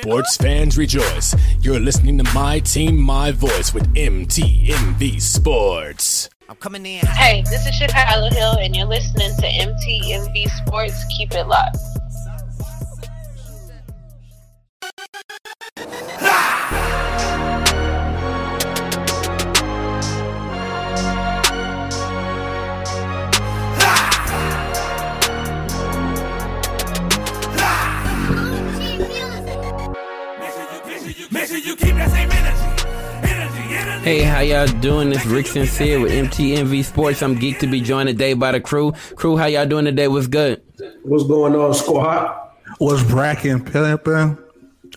Sports fans rejoice. You're listening to My Team, My Voice with MTMV Sports. I'm coming in. Hey, this is Chicago Hill, and you're listening to MTMV Sports. Keep it locked. Y'all doing? This Rick Sincere with MTMV Sports. I'm geeked to be joined today by the crew. Crew, how y'all doing today? What's good? What's going on, squad? What's bracking pimping?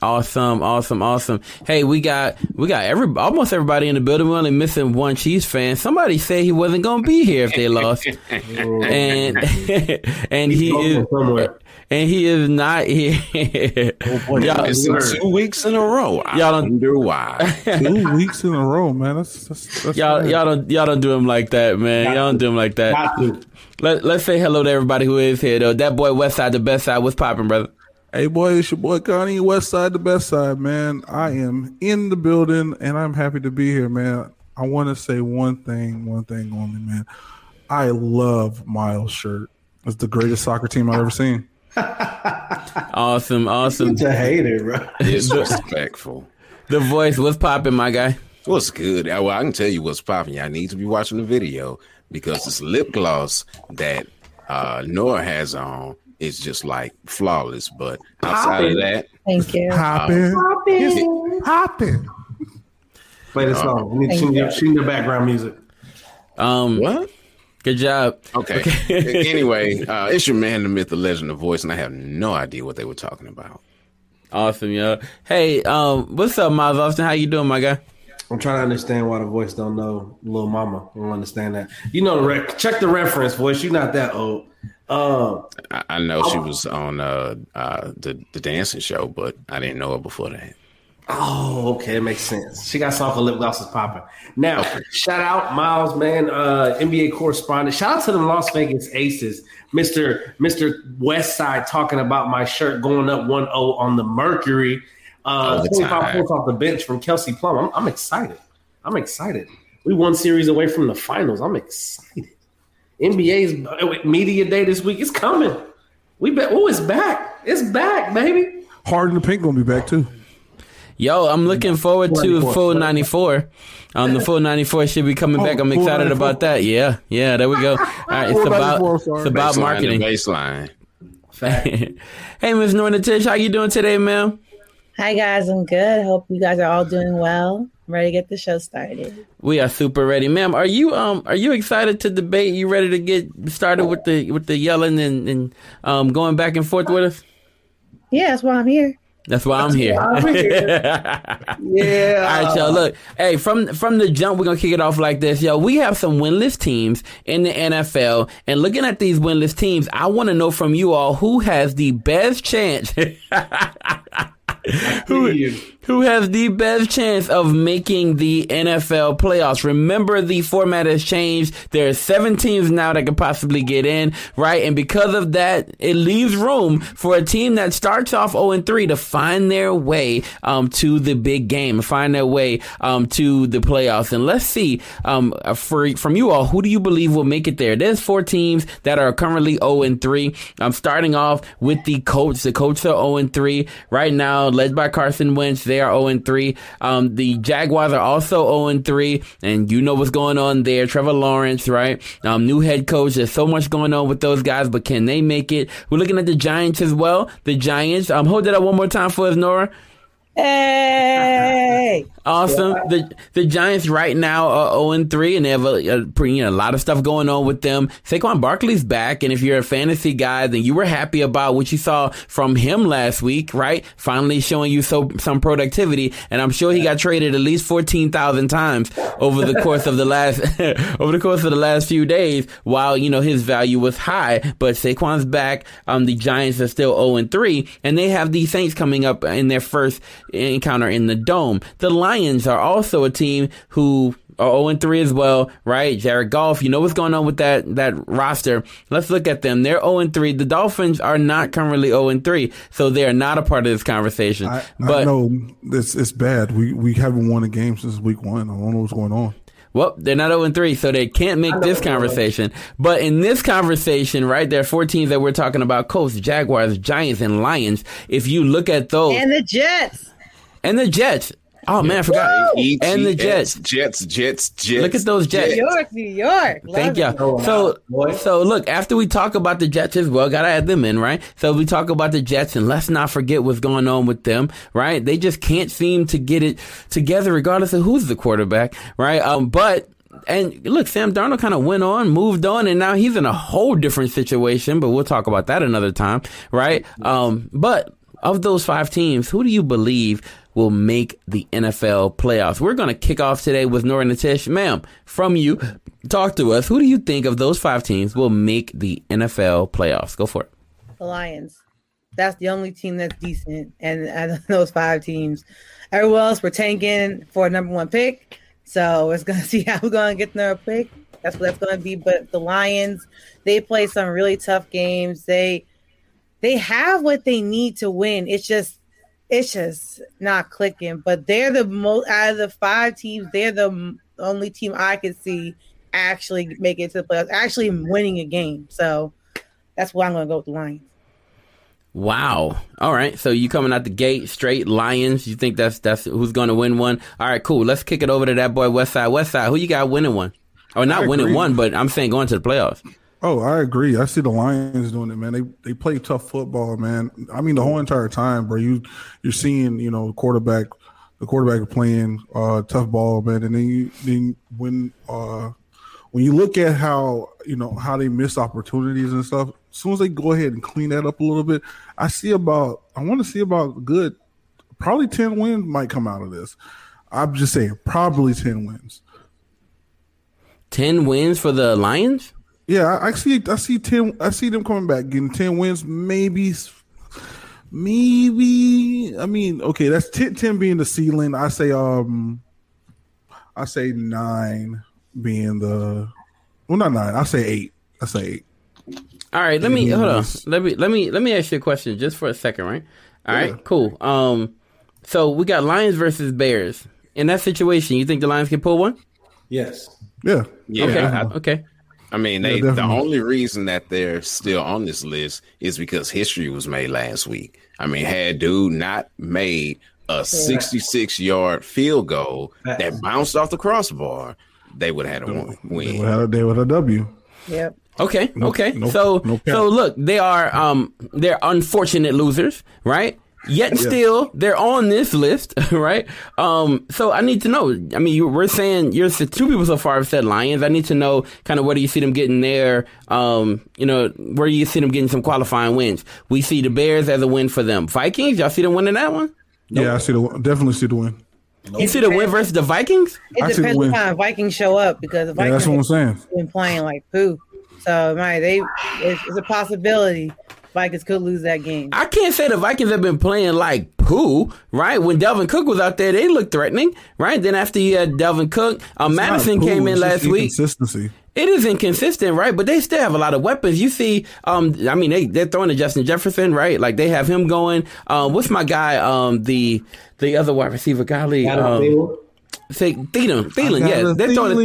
Awesome, awesome, awesome. Hey, we got we got every almost everybody in the building. We're only missing one Chiefs fan. Somebody said he wasn't gonna be here if they lost, and and he is somewhere. and he is not here. oh boy, y'all, two weeks in a row. I y'all don't wonder why. two weeks in a row, man. That's, that's, that's y'all y'all don't y'all don't do him like that, man. Not y'all don't do him like that. Let Let's say hello to everybody who is here though. That boy Westside, the best side. What's popping, brother? Hey boy, it's your boy Connie, West Side, the best side, man. I am in the building and I'm happy to be here, man. I want to say one thing, one thing only, man. I love Miles' shirt. It's the greatest soccer team I've ever seen. awesome, awesome. To hate it, bro. Disrespectful. the voice, what's popping, my guy? What's good? Well, I can tell you what's popping. Y'all need to be watching the video because this lip gloss that uh, Noah has on is just like flawless. But outside Poppin'. of that, Thank you. Popping, Poppin'. popping. Play the song. We need to Thank tune you. your, tune background music. Um, what? Good job. Okay. anyway, uh, it's your man, the myth, the legend, the voice, and I have no idea what they were talking about. Awesome, yo. Hey, um, what's up, Miles Austin? How you doing, my guy? I'm trying to understand why the voice don't know Little Mama. I don't understand that. You know the re- check the reference, voice. You're not that old. Um, I, I know she was on uh, uh, the the dancing show, but I didn't know her before that. Oh, okay, it makes sense. She got some for lip glosses popping. Now, shout out Miles, man, uh, NBA correspondent. Shout out to the Las Vegas Aces, Mister Mister Westside, talking about my shirt going up 1-0 on the Mercury. Uh, Overtime. 25 points off the bench from Kelsey Plum. I'm, I'm excited. I'm excited. We one series away from the finals. I'm excited. NBA's media day this week. It's coming. We bet. Oh, it's back. It's back, baby. Hard in the pink gonna be back too. Yo, I'm looking forward to full 94. Um, the full 94 should be coming Oh, back. I'm excited 94. about that. Yeah, yeah, there we go. All right, it's about it's about Baseline marketing. baseline. hey, Miss Norna Tish, how you doing today, ma'am? Hi guys, I'm good. Hope you guys are all doing well. I'm ready to get the show started. We are super ready, ma'am. Are you um are you excited to debate? You ready to get started with the with the yelling and, and um going back and forth with us? Yeah, that's why I'm here. That's why I'm here. I'm here. Yeah. All right, y'all. Look, hey, from from the jump, we're gonna kick it off like this, yo. We have some winless teams in the NFL, and looking at these winless teams, I want to know from you all who has the best chance. who, who has the best chance of making the NFL playoffs? Remember, the format has changed. There are seven teams now that could possibly get in, right? And because of that, it leaves room for a team that starts off 0 3 to find their way um, to the big game, find their way um, to the playoffs. And let's see, um, for from you all, who do you believe will make it there? There's four teams that are currently 0 3. I'm starting off with the Colts. The Colts are 0 3 right now, led by Carson Wentz. They are 0 3. Um, the Jaguars are also 0 3, and you know what's going on there. Trevor Lawrence, right? Um, new head coach. There's so much going on with those guys, but can they make it? We're looking at the Giants as well. The Giants. Um, hold that up one more time for us, Nora. Hey, Awesome. The the Giants right now are 0 and 3, and they have a, a, pretty, you know, a lot of stuff going on with them. Saquon Barkley's back, and if you're a fantasy guy, then you were happy about what you saw from him last week, right? Finally showing you so some productivity, and I'm sure he got traded at least 14,000 times over the course of the last over the course of the last few days. While you know his value was high, but Saquon's back. Um, the Giants are still 0 and 3, and they have the Saints coming up in their first encounter in the dome. The Lions are also a team who are 0 and 3 as well, right? Jared Goff, you know what's going on with that that roster. Let's look at them. They're 0 and 3. The Dolphins are not currently 0 and 3, so they are not a part of this conversation. I, but I know it's it's bad. We we haven't won a game since week one. I don't know what's going on. Well, they're not 0 3, so they can't make this conversation. But in this conversation, right, there are four teams that we're talking about Colts, Jaguars, Giants, and Lions. If you look at those, And the Jets. And the Jets. Oh, man, I forgot. And the Jets. Jets, Jets, Jets. Look at those Jets. New York, New York. Thank you. it. So, so look, after we talk about the Jets as well, gotta add them in, right? So we talk about the Jets and let's not forget what's going on with them, right? They just can't seem to get it together regardless of who's the quarterback, right? Um, but, and look, Sam Darnold kind of went on, moved on, and now he's in a whole different situation, but we'll talk about that another time, right? Um, but of those five teams, who do you believe will make the NFL playoffs? We're going to kick off today with Nora Natish. Ma'am, from you, talk to us. Who do you think of those five teams will make the NFL playoffs? Go for it. The Lions. That's the only team that's decent. And out of those five teams, everyone else we're tanking for a number one pick. So it's gonna see how we're gonna get their pick. That's what that's gonna be. But the Lions, they play some really tough games. They they have what they need to win. It's just it's just not clicking. But they're the most out of the five teams. They're the only team I could see actually make it to the playoffs, actually winning a game. So that's why I'm gonna go with the Lions. Wow. All right. So you coming out the gate straight Lions. You think that's that's who's going to win one? All right. Cool. Let's kick it over to that boy West Side. West Side. Who you got winning one? Or not winning one, but I'm saying going to the playoffs. Oh, I agree. I see the Lions doing it, man. They they play tough football, man. I mean, the whole entire time, bro. You you're seeing, you know, the quarterback, the quarterback playing uh, tough ball, man. And then you then when uh, when you look at how you know how they miss opportunities and stuff, as soon as they go ahead and clean that up a little bit, I see about I want to see about good, probably ten wins might come out of this. I'm just saying, probably ten wins. Ten wins for the Lions. Yeah, I, I see. I see ten. I see them coming back, getting ten wins. Maybe, maybe. I mean, okay, that's 10, 10 being the ceiling. I say, um, I say nine being the. Well, not nine. I say eight. I say eight. All right, let me hold on. Let me let me let me ask you a question just for a second, right? All right, cool. Um, so we got Lions versus Bears. In that situation, you think the Lions can pull one? Yes. Yeah. Yeah, okay, I- okay. I mean, Yeah, the only reason that they're still on this list is because history was made last week. I mean, had dude not made a 66 yard field goal that bounced off the crossbar, they would have had a one They win. would have a, they would have a W. Yep. Okay, okay. no- so no so look, they are um they're unfortunate losers, right? Yet still they're on this list, right? Um so I need to know. I mean, you, we're saying you're two people so far have said Lions. I need to know kind of where do you see them getting there? Um, you know, where do you see them getting some qualifying wins? We see the Bears as a win for them. Vikings, y'all see them winning that one? Yeah, I see the definitely see the win. You see the win versus the Vikings? It I depends on what kind of Vikings show up because the Yeah, that's what I'm saying. have been playing like poo. So, right, they it's, it's a possibility Vikings could lose that game. I can't say the Vikings have been playing like poo, right? When Dalvin Cook was out there, they looked threatening, right? Then after you had Dalvin Cook, um, Mattison Not came in last week. Consistency. It is inconsistent, right? But they still have a lot of weapons. You see, um, I mean, they they're throwing to Justin Jefferson, right? Like they have him going. Um, what's my guy? Um, the the other wide receiver, golly, Adam um, Thielen. say Thielen, Thielen, yeah, they're throwing.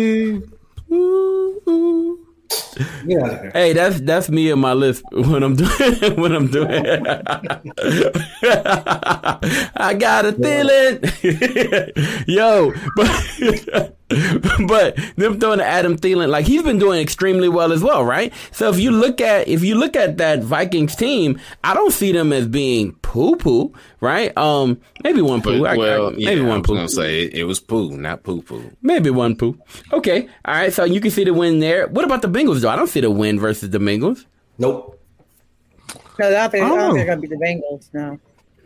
To, Thielen. Get out of here. Hey, that's that's me and my list when I'm doing when I'm doing. I got a feeling, yo, but but them throwing to Adam Thielen, like he's been doing extremely well as well, right? So if you look at if you look at that Vikings team, I don't see them as being poo poo, right? Um, maybe one poo, I- I- well, maybe yeah, I one was poo. gonna say it, it was poo, not poo poo. Maybe one poo. Okay. All right. So you can see the win there. What about the Bengals, though? I don't see the win versus the Bengals. Nope. Because I don't think, I don't Oh. think they're going to beat the Bengals. No.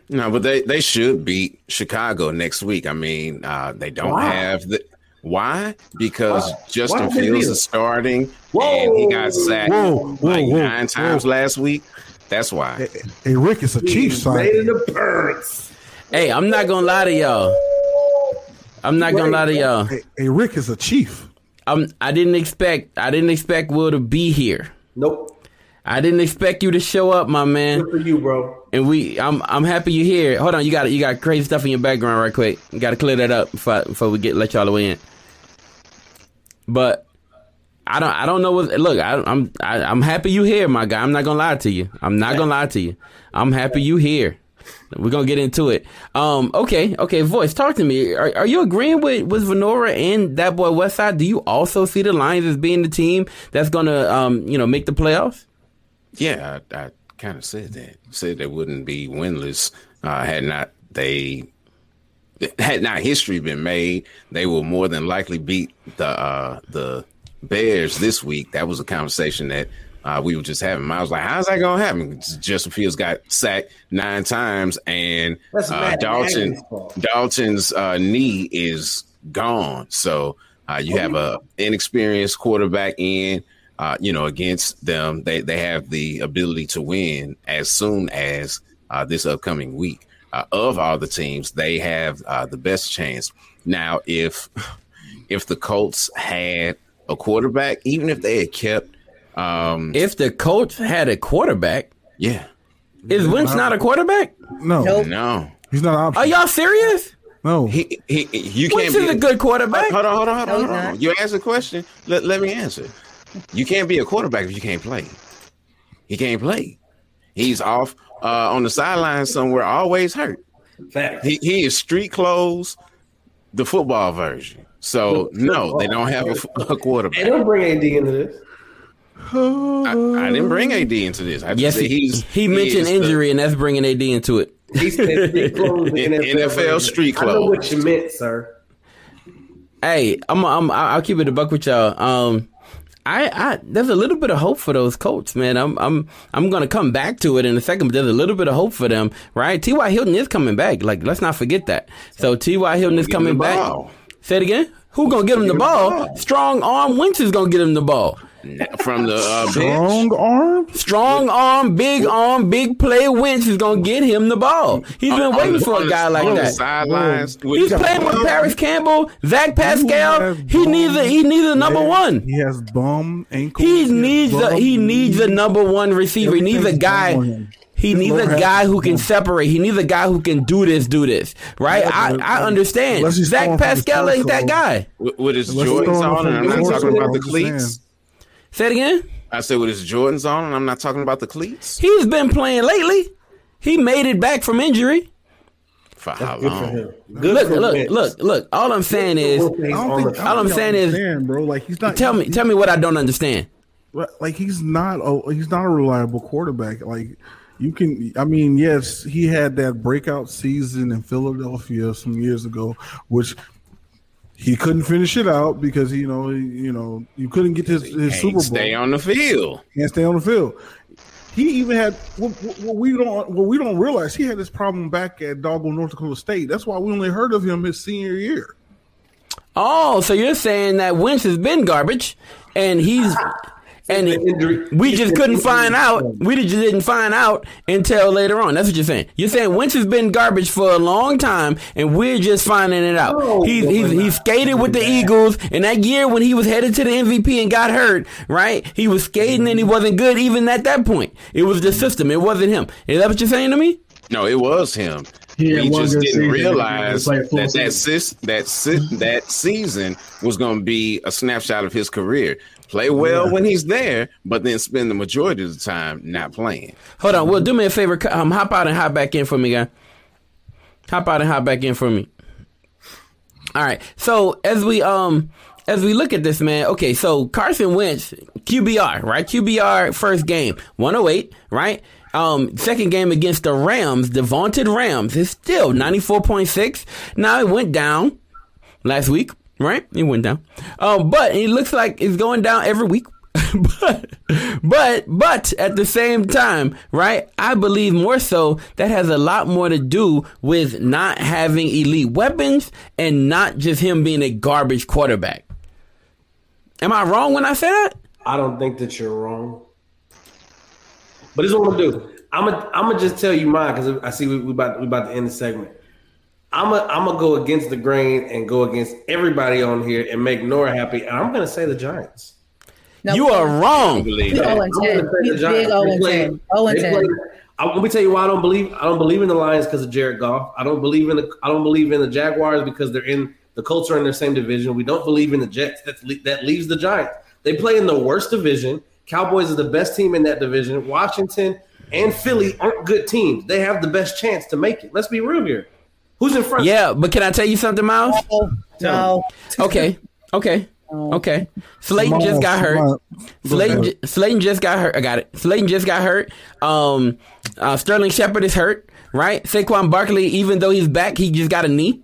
No, but they they should beat Chicago next week. I mean, uh, they don't Why? have the why because Why? Justin Why Fields is starting and he got sacked Whoa, whoa, like whoa, nine times last week. That's why. Hey, hey, Rick, it's a Chiefs Made sign. in the birds. Hey, I'm not gonna lie to y'all. I'm not gonna lie to y'all. Hey, hey, Rick is a chief. I'm. I didn't expect. I didn't expect Will to be here. Nope. I didn't expect you to show up, my man. Good for you, bro. And we, I'm, I'm happy you're here. Hold on, you got, you got crazy stuff in your background, right quick. You got to clear that up before, before we get let y'all away in. But I don't, I don't know what. Look, I, I'm, I, I'm happy you here, my guy. I'm not gonna lie to you. I'm not gonna lie to you. I'm happy you here. We're gonna get into it. Um, okay, okay, voice, talk to me. Are, are you agreeing with with Venora and that boy Westside? Do you also see the Lions as being the team that's gonna, um, you know, make the playoffs? Yeah, I, I kind of said that. Said they wouldn't be winless uh, had not they had not history been made. They will more than likely beat the uh, the Bears this week. That was a conversation that uh, we were just having. I was like, "How's that gonna happen?" Justin Fields got sacked nine times, and uh, Dalton Dalton's uh, knee is gone. So uh, you have a inexperienced quarterback in, uh, you know, against them. They they have the ability to win as soon as uh, this upcoming week. Uh, of all the teams, they have uh, the best chance. Now, if if the Colts had a quarterback, even if they had kept, um, If the coach had a quarterback, yeah, is Wentz not a quarterback? No, Nope. no, he's not an option. Are y'all serious? no, he, he you can't Wentz be is a good quarterback. Hold on, hold on, hold on, he's hold on. You asked a question. Let, let me answer. You can't be a quarterback if you can't play. He can't play. He's off uh, on the sideline somewhere, always hurt. Facts. He, he is street clothes, the football version. So no, they don't have a, f- a Hey, quarterback. don't bring AD into this. I, I didn't bring AD into this. I Yes, said he, he's he mentioned is the- injury, and that's bringing AD into it. He said street clothes. in NFL street I know clothes. what you meant, sir. Hey, I'm, I'm, I'll keep it a buck with y'all. Um, I, I, there's a little bit of hope for those Colts, man. I'm, I'm, I'm gonna come back to it in a second, but there's a little bit of hope for them, right? T.Y. Hilton is coming back. Like, let's not forget that. So T.Y. Hilton is coming back. Say it again. Who gonna give him the him the ball? ball. Strong arm Wentz is gonna get him the ball. from the uh, bench. strong arm. Strong arm, big arm, big play Wentz is gonna get him the ball. He's been On- waiting on for a the- guy like that. sidelines. He's playing with Parris Campbell, Zach Pascal. has He needs a he needs a number legs, one. He has bum ankle. He has needs a he needs a number one receiver. He needs a Everything's guy. Wrong with him. He His needs a guy who can separate. He needs a guy who can do this, do this. Right? Yeah, I but, I understand. Zach throwing from his Pascal ain't that guy. with, with his Unless Jordans on, and I'm not torso, talking about the cleats. saying. Say it again. I said with his Jordans on, and I'm not talking about the cleats. He's been playing lately. He made it back from injury. For how Good for long? him. Good Look, for look, look, look. All I'm saying is, Wentz I on don't the think, All I'm saying is- bro. Like he's not. tell me, tell me what I don't understand. Like he's not a he's not a reliable quarterback. Like you can, I mean, yes, he had that breakout season in Philadelphia some years ago, which he couldn't finish it out because you know, he, you know, you couldn't get his, his Can't Super Bowl. stay on the field. Can't stay on the field. He even had what, what- what we don't what we don't realize. He had this problem back at doggone North Dakota State. That's why we only heard of him his senior year. Oh, so you're saying that Wentz has been garbage, and he's and injury- we just couldn't find out. We just didn't find out until later on. That's what you're saying. You're saying Wentz has been garbage for a long time, and we're just finding it out. No, he's he's he skated with the Eagles, and that year when he was headed to the MVP and got hurt, right? He was skating and he wasn't good even at that point. It was the system. It wasn't him. Is that what you're saying to me? No, it was him. He we just didn't realize He played full that that, season. sis, that si- that season was going to be a snapshot of his career. Play well when he's there, but then spend the majority of the time not playing. Hold on. Well, do me a favor. Um, hop out and hop back in for me, guy. Hop out and hop back in for me. All right. So as we um as we look at this, man. Okay. So Carson Wentz, QBR, right? QBR first game, 108, right? Um, second game against the Rams, the vaunted Rams, is still 94.6. Now it went down last week, right? It went down. Um, but it looks like it's going down every week. but, but, but at the same time, right? I believe more so that has a lot more to do with not having elite weapons and not just him being a garbage quarterback. Am I wrong when I say that? I don't think that you're wrong. But this is what I'm gonna do. I'm gonna I'm gonna just tell you mine because I see we, we about we about to end the segment. I'm a, I'm gonna go against the grain and go against everybody on here and make Nora happy. And I'm gonna say the Giants. No, You are wrong. believe 0 I'm and 10. gonna say the big Giants. 0 and 10. 0 and 10. I, let me tell you why I don't believe. I don't believe in the Lions because of Jared Goff. I don't believe in the. I don't believe in the Jaguars because they're in the Colts are in their same division. We don't believe in the Jets. That that leaves the Giants. They play in the worst division. Cowboys are the best team in that division. Washington and Philly aren't good teams. They have the best chance to make it. Let's be real here. Who's in front? Yeah, but can I tell you something, Miles? Oh, no. Okay, okay, okay. Slayton just got hurt. Slayton, j- Slayton just got hurt. I got it. Slayton just got hurt. Um, uh, Sterling Shepard is hurt, right? Saquon Barkley, even though he's back, he just got a knee,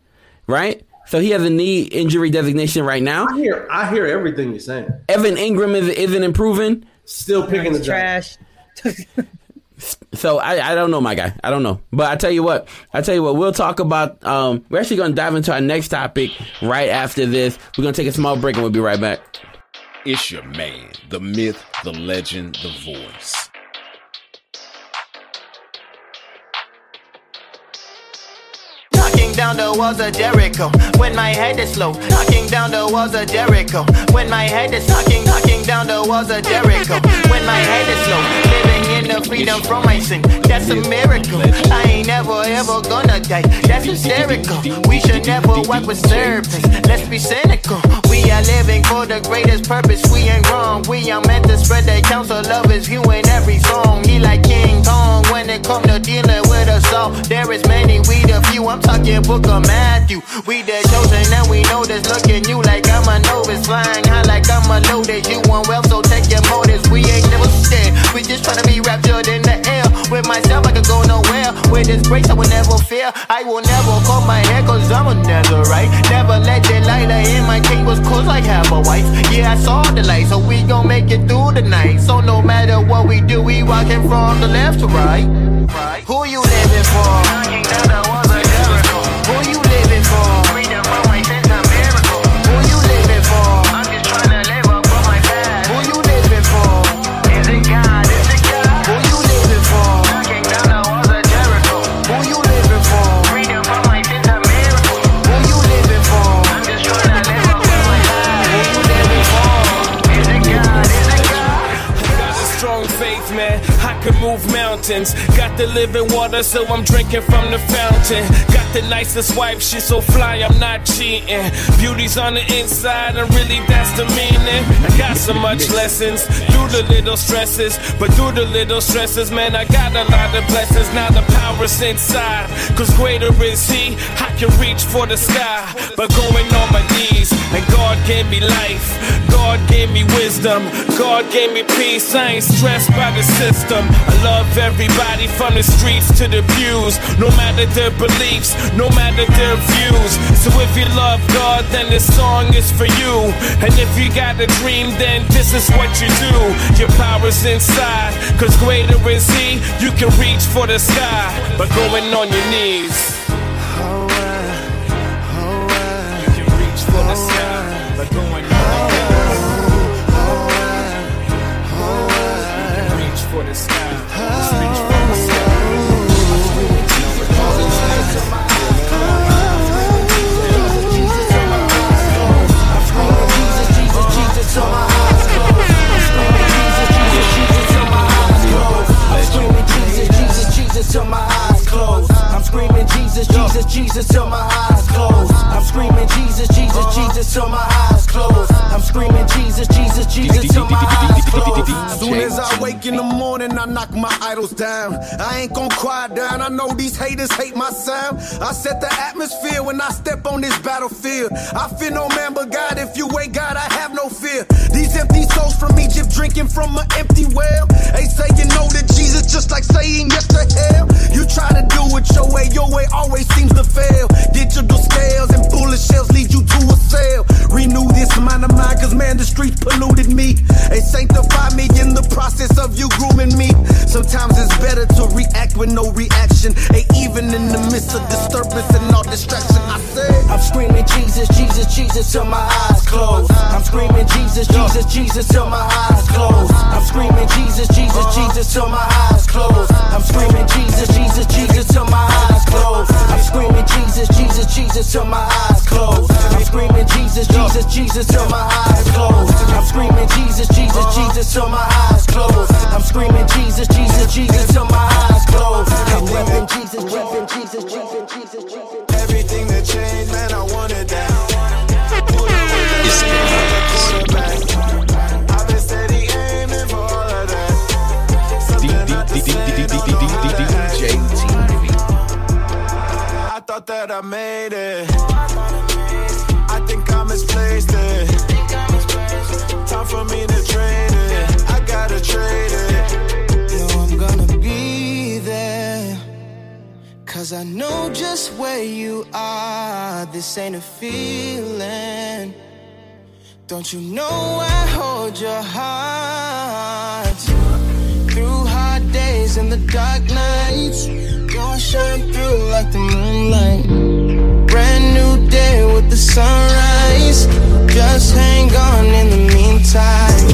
right? So he has a knee injury designation right now. I hear. I hear everything you're saying. Evan Engram is, isn't improving. Still picking the Trash. So I, I don't know, my guy. I don't know. But I tell you what, I tell you what, we'll talk about um we're actually gonna dive into our next topic right after this. We're gonna take a small break and we'll be right back. It's your man, the myth, the legend, the voice. Down the walls of Jericho when my head is low. Knocking down the walls of Jericho when my head is knocking, knocking down the walls of Jericho when my head is low. Living in the freedom from my sin, that's a miracle. I ain't never ever gonna die, that's hysterical. We should never work with serpents, let's be cynical. We are living for the greatest purpose, we ain't wrong. We are meant to spread the counsel of his view in every song. He like King Kong when it come to dealing with us all. There is many, we the few. I'm talking book of Matthew. We the chosen and we know this. Look at you like I'm a novice. Flying high like I'm a loaded. You want well, so take your motives. We ain't never scared. We just tryna be raptured in the air. With myself, I can go nowhere. With this grace, I will never fear. I will never cut my hair, cause I'm a Nazarite. Never let the light in my chambers, cause I have a wife. Yeah, I saw the light, so we gon' make it through the night. So no matter what we do, we walking from the left to right. Who you living for? Mountains. Got the living water, so I'm drinking from the fountain. Got the nicest wife, she's so fly, I'm not cheating. Beauty's on the inside, and really that's the meaning. I got so much lessons through the little stresses, but through the little stresses, man, I got a lot of blessings. Now the power's inside, cause greater is He. I can reach for the sky, but going on my knees. And God gave me life, God gave me wisdom, God gave me peace. I ain't stressed by the system. I love everybody from the streets to the pews, no matter their beliefs, no matter their views. So if you love God, then this song is for you. And if you got a dream, then this is what you do. Your power's inside, cause greater is He. You can reach for the sky, but going on your knees. You can reach for the sky, but going on for the sky. Jesus till my eyes close. I'm screaming Jesus, Jesus, Jesus till my eyes close. I'm screaming Jesus, Jesus, Jesus till my eyes close. Soon as I wake in the morning, my idols down. I ain't gon' quiet down. I know these haters hate my sound. I set the atmosphere when I step on this battlefield. I fear no man but God. If you ain't God, I have no fear. These empty souls from Egypt drinking from an empty well. They say you know that Jesus just like saying yes to hell. You try to do it your way, your way always seems to fail. Digital scales and bullet shells lead you to a cell. Renew this mind of mine, cause man, the streets polluted me. They sanctify me in the process of you grooming me. Sometimes it's better to react with no reaction. Hey, even in the midst of disturbance and all distraction, I say, I'm screaming Jesus, Jesus, Jesus till my eyes close. I'm screaming Jesus, Jesus, Jesus till my eyes close. I'm screaming Jesus, Jesus, Jesus till my eyes close. I'm screaming Jesus, Jesus, Jesus till my eyes close. I'm screaming Jesus, Jesus, Jesus till my eyes close. I'm screaming Jesus, Jesus, Jesus till my eyes close. I'm screaming Jesus, Jesus, Jesus till my eyes close. I'm screaming Jesus. Jesus, Jesus till my eyes close. I'm repping Jesus, repping Jesus, Jesus, Jesus. Everything that changed, man, I wanted that. I thought that I made it. Cause I know just where you are. This ain't a feeling. Don't you know I hold your heart? Through hard days and the dark nights, you'll shine through like the moonlight. Brand new day with the sunrise. Just hang on in the meantime.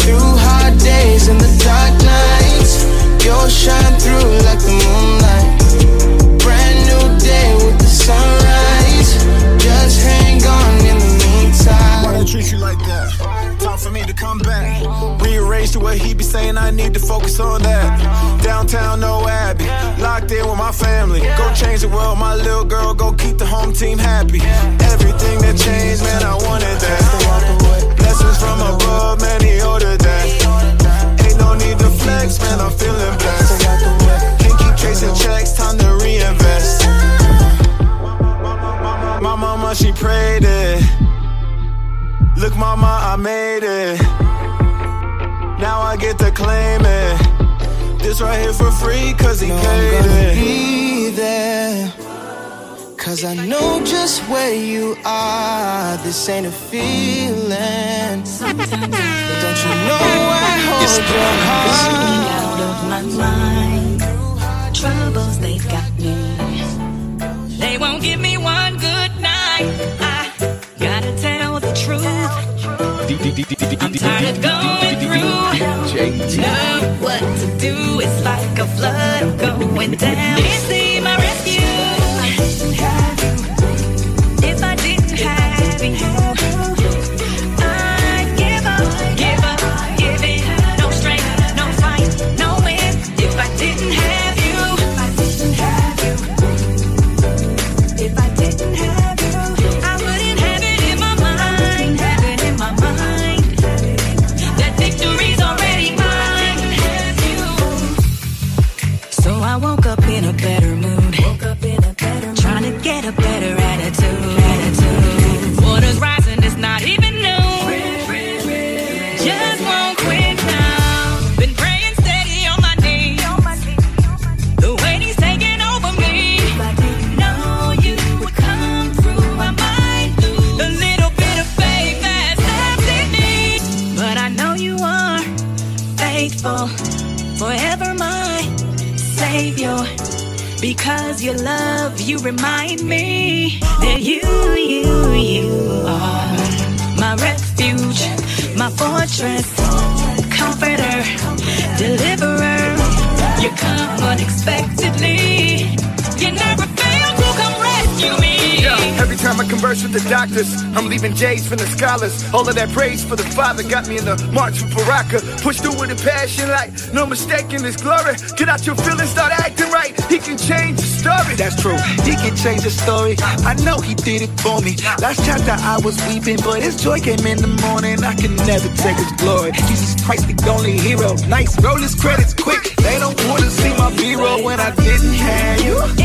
Through hard days and the dark nights, you'll shine through like the moonlight. Sunrise. Just hang on in the meantime. Why they treat you like that? Time for me to come back. Rearrange to what he be saying, I need to focus on that. Downtown, no Abbey. Locked in with my family. Go change the world, my little girl. Go keep the home team happy. Everything that changed, man, I wanted that. Blessings from above, man, he ordered that. Ain't no need to flex, man, I'm feeling blessed. Can't keep chasing checks, time to reinvest. My mama, she prayed it. Look, mama, I made it. Now I get to claim it. This right here for free, cause he No, I'm paid gonna it. be there. Cause I know just where you are. This ain't a feeling. Don't you know I hold your heart? out of my mind. Troubles they've got me. They won't give me one good night. I gotta tell the truth. I'm tired of going through. Know what to do. It's like a flood going down. Is he my rescue? If I didn't have you, J's for the scholars. All of that praise for the Father got me in the march for Baraka. Push through with a passion like no mistake in His glory. Get out your feelings, start acting right. He can change the story. That's true. He can change the story. I know He did it for me. Last chapter I was weeping, but His joy came in the morning. I can never take His glory. Jesus Christ, the only hero. Nice, roll His credits quick. They don't wanna see my B-roll when I didn't have you.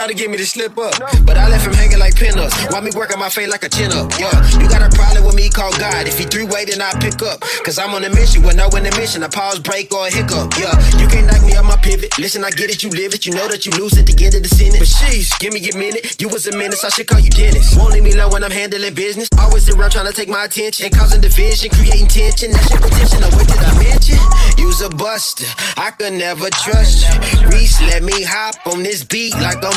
Tried to get me to slip up, but I left him hanging like pinups. Why me working my face like a chin up? Yeah, you got a problem with me, call God. If he three way, then I pick up. Cause I'm on a mission with no intermission, a pause, break, or a hiccup. Yeah, you can't knock me off my pivot. Listen, I get it, you live it. You know that you lose at the end of the sentence. But sheesh, give me a minute. You was a menace, I should call you Dennis. Won't leave me alone when I'm handling business. Always around trying to take my attention. Causing division, creating tension. That's your potential. Now, oh, what did I mention? You's a buster. I could never trust you. Reese, let me hop on this beat like a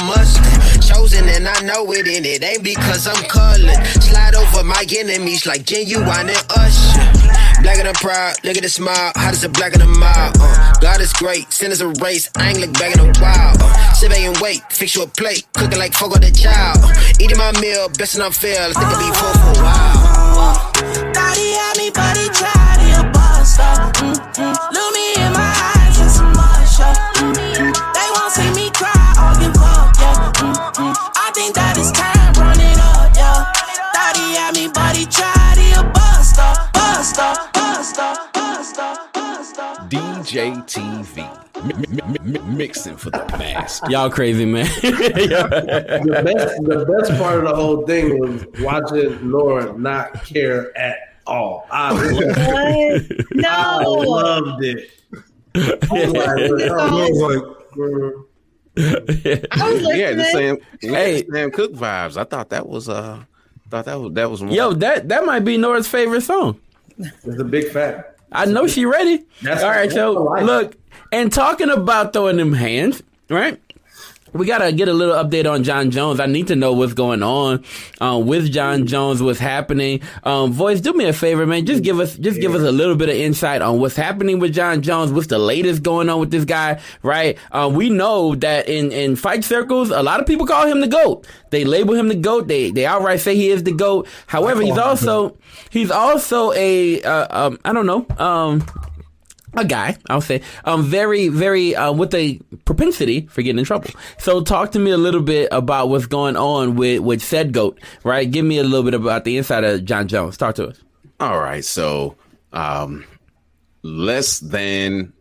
Chosen and I know it, and it ain't because I'm colored. Slide over my enemies like genuine and usher. Blacker than proud, look at the smile. Hot as a black in the mile. Uh, God is great, sinners a race. I ain't look back in a while. Uh, sit back and wait, fix you a plate. Cooking like fuck on the child. Uh, eating my meal, best and I feel. I think I'll be full for a while. He had me, but he DJ TV. Mi- mi- mi- mi- mixing for the mass. Y'all crazy, man. the best, the best part of the whole thing was watching Laura not care at all. I loved, No. I loved it. I was like, I was like, Yeah, the same. Hey. the Sam Cooke vibes. I thought that was uh, thought that was that was more. Yo, that that might be Nora's favorite song. it's a big fact. I know she ready. That's- All right, so look, and talking about throwing them hands, right? We gotta get a little update on Jon Jones. I need to know what's going on um, with Jon Jones, what's happening. Um, voice, do me a favor, man. Just give us, just give us a little bit of insight on what's happening with Jon Jones. What's the latest going on with this guy, right? Um, we know that in in fight circles, a lot of people call him the goat. They label him the goat. They they outright say he is the goat. However, he's also he's also a uh, um, I don't know um a guy, I'll say, um, very, very, uh, with a propensity for getting in trouble. So talk to me a little bit about what's going on with, with said goat, right? Give me a little bit about the inside of Jon Jones. Talk to us. All right, so um, less than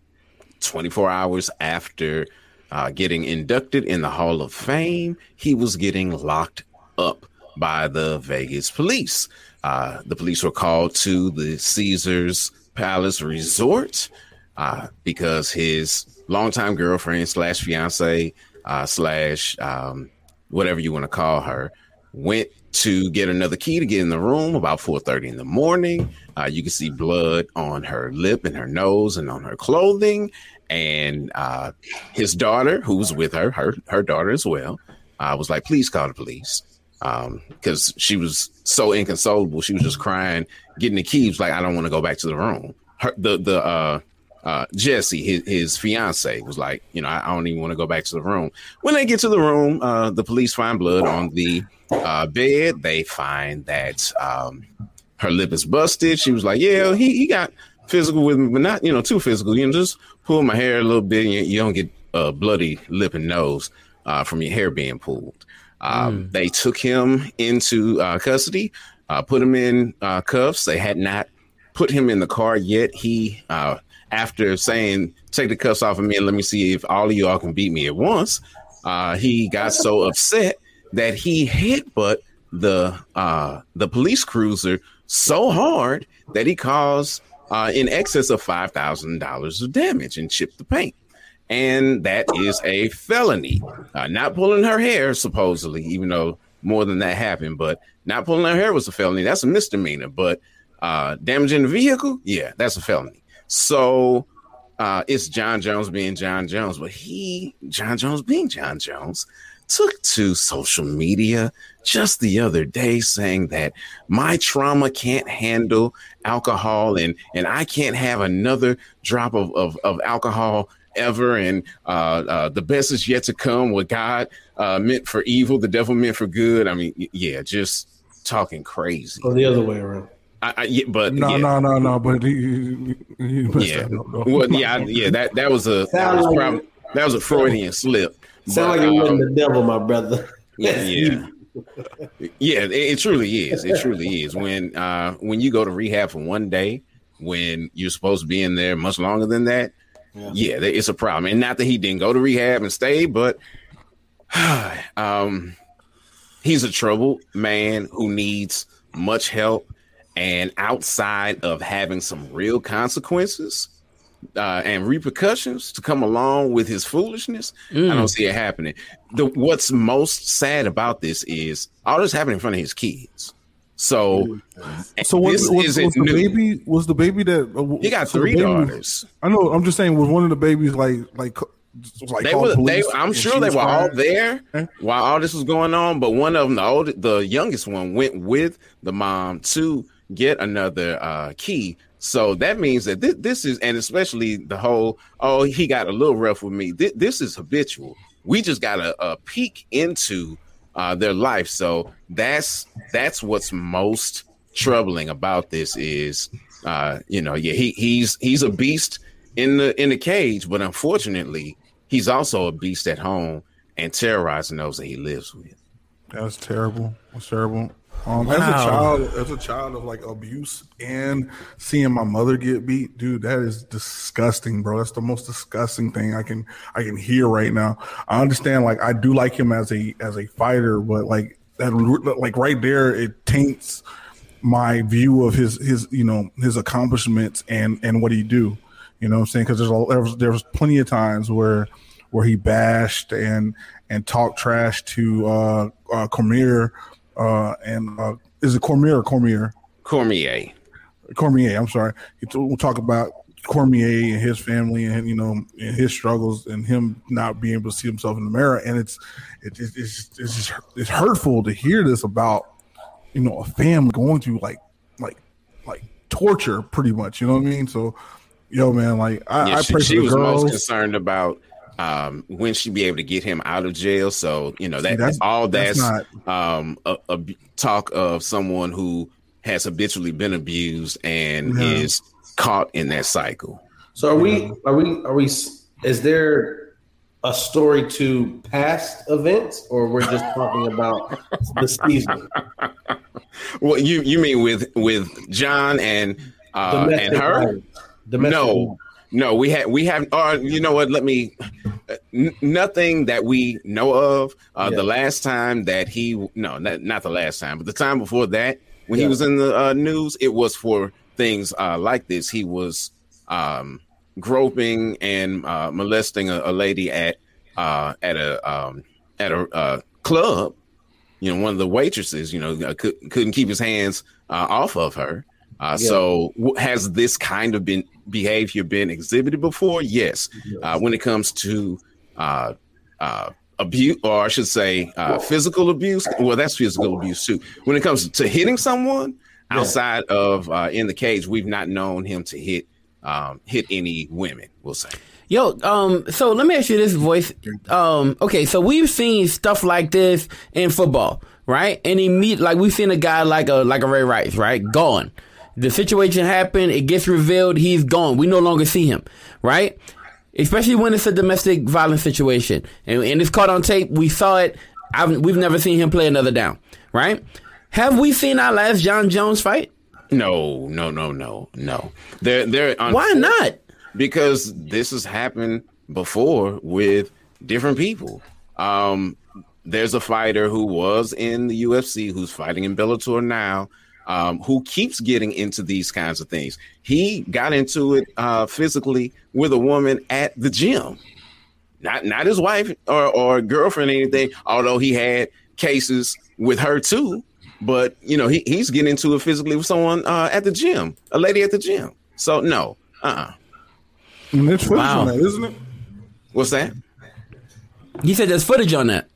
24 hours after uh, getting inducted in the Hall of Fame, he was getting locked up by the Vegas police. Uh, the police were called to the Caesars Palace Resort uh, because his longtime girlfriend slash fiance uh, slash um, whatever you want to call her went to get another key to get in the room about 4.30 in the morning. Uh, you can see blood on her lip and her nose and on her clothing. And uh, his daughter who was with her her, her daughter as well uh, was like please call the police because she was so inconsolable she was just crying getting the keys like i don't want to go back to the room her, the the uh uh, Jesse, his, his fiance, was like, you know, I, I don't even want to go back to the room. When they get to the room, uh, the police find blood on the uh, bed. They find that um, her lip is busted. She was like, yeah, he, he got physical with me, but not, you know, too physical. You know, just pull my hair a little bit. And you, you don't get a bloody lip and nose uh, from your hair being pulled. Um, They took him into uh, custody, uh, put him in uh, cuffs. They had not put him in the car yet. He, uh, after saying, take the cuffs off of me and let me see if all of y'all can beat me at once, uh, he got so upset that he hit but the uh, the police cruiser so hard that he caused uh, in excess of five thousand dollars of damage and chipped the paint. And that is a felony. Uh, not pulling her hair, supposedly, even though more than that happened, but not pulling her hair was a felony. That's a misdemeanor. But uh, damaging the vehicle, yeah, that's a felony. So uh, it's Jon Jones being Jon Jones, but he, Jon Jones being Jon Jones, took to social media just the other day saying that my trauma can't handle alcohol and and I can't have another drop of of, of alcohol ever and uh, uh, the best is yet to come what God uh, meant for evil the devil meant for good I mean yeah just talking crazy Or the other way around. I, I, yeah, but No, yeah. no, no, no. But he, he, he yeah, that up, well, yeah, I- yeah. That that was a that Sound was, like- prob- that was a Freudian slip. Sound But, like you um, wasn't the devil, my brother. yeah, yeah, yeah. It, it truly is. It truly is. When uh when you go to rehab for one day, when you're supposed to be in there much longer than that, yeah, there- it's a problem. And not that he didn't go to rehab and stay, but um, he's a troubled man who needs much help. And outside of having some real consequences, uh, and repercussions to come along with his foolishness, I Mm. don't see it happening. The what's most sad about this is all this happened in front of his kids. So, So was, this was, isn't was the new. baby was the baby that uh, He got so three daughters. I know. I'm just saying, was one of the babies like like like they were, they, I'm sure they were all crying? there while all this was going on. But one of them, the old, the youngest one, went with the mom to get another uh, key. So that means that this, this is, and especially the whole, oh, he got a little rough with me. This, this is habitual. We just got a, a peek into uh, their life. So that's that's what's most troubling about this is, uh, you know, yeah, he he's he's a beast in the in the cage, but unfortunately, he's also a beast at home and terrorizing those that he lives with. That's terrible. That's terrible. Um, as a child, as a child of like abuse and seeing my mother get beat, dude, that is disgusting, bro. That's the most disgusting thing I can I can hear right now. I understand, like, I do like him as a as a fighter, but like that, like right there, it taints my view of his his you know his accomplishments and and what he do. You know what I'm saying? Because there's a there was, there was plenty of times where where he bashed and and talked trash to uh, uh Cormier uh and uh is it Cormier or Cormier? Cormier. Cormier. I'm sorry. We'll talk about Cormier and his family and you know and his struggles and him not being able to see himself in the mirror and it's it, it's it's it's just it's hurtful to hear this about you know a family going through like like like torture pretty much you know what I mean so yo man like I, Yeah, I she, she was most concerned about um, when she'd be able to get him out of jail. So you know that that's- all that's that's, um, a, a b- talk of someone who has habitually been abused and Yeah. is caught in that cycle. So are we? Are we? Are we? Is there a story to past events, or we're just talking about the season? Well, you you mean with with Jon and uh, Domestic and her? violence. Domestic no, no, we had we have. Or you know what? Let me. N- nothing that we know of. Uh, Yeah. The last time that he no, not, not the last time, but the time before that, when he was in the uh, news, it was for things uh, like this. He was um, groping and uh, molesting a, a lady at uh, at a um, at a uh, club. You know, one of the waitresses, you know, uh, could, couldn't keep his hands uh, off of her. Uh, Yeah. So, has this kind of been behavior been exhibited before? Yes. Uh, when it comes to uh, uh, abuse, or I should say, uh, physical abuse. Well, that's physical abuse too. When it comes to hitting someone outside of uh, in the cage, we've not known him to hit um, hit any women. We'll say. Yo, um, so let me ask you this voice. Um, okay, so we've seen stuff like this in football, right? And he meet like we've seen a guy like a like a Ray Rice, right? Gone. The situation happened, it gets revealed, he's gone. We no longer see him, right? Especially when it's a domestic violence situation. And, and it's caught on tape. We saw it. I've, we've never seen him play another down, right? Have we seen our last Jon Jones fight? No, no, no, no, no. They're they're Why not? Because this has happened before with different people. Um, there's a fighter who was in the UFC who's fighting in Bellator now, um, who keeps getting into these kinds of things. He got into it uh, physically with a woman at the gym, not not his wife or, or girlfriend or anything. Although he had cases with her too, but you know he, he's getting into it physically with someone uh, at the gym, a lady at the gym. So no, uh, uh And there's footage Wow. on that, isn't it? what's that? He said there's footage on that.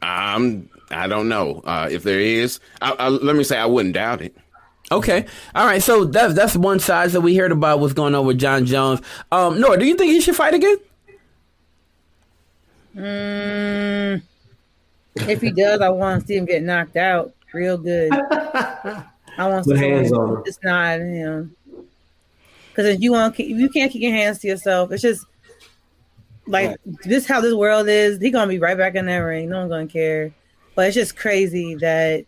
Um, I don't know uh, if there is. I, I, let me say I wouldn't doubt it. Okay. All right. So that's that's one side that we heard about what's going on with Jon Jones. Um, Nora, do you think he should fight again? Mm, if he does, I want to see him get knocked out real good. I want to Put see hands him. on. It's not him. Because if you want, if you can't keep your hands to yourself, it's just like this. How this world is. He gonna be right back in that ring. No one's gonna care. But it's just crazy that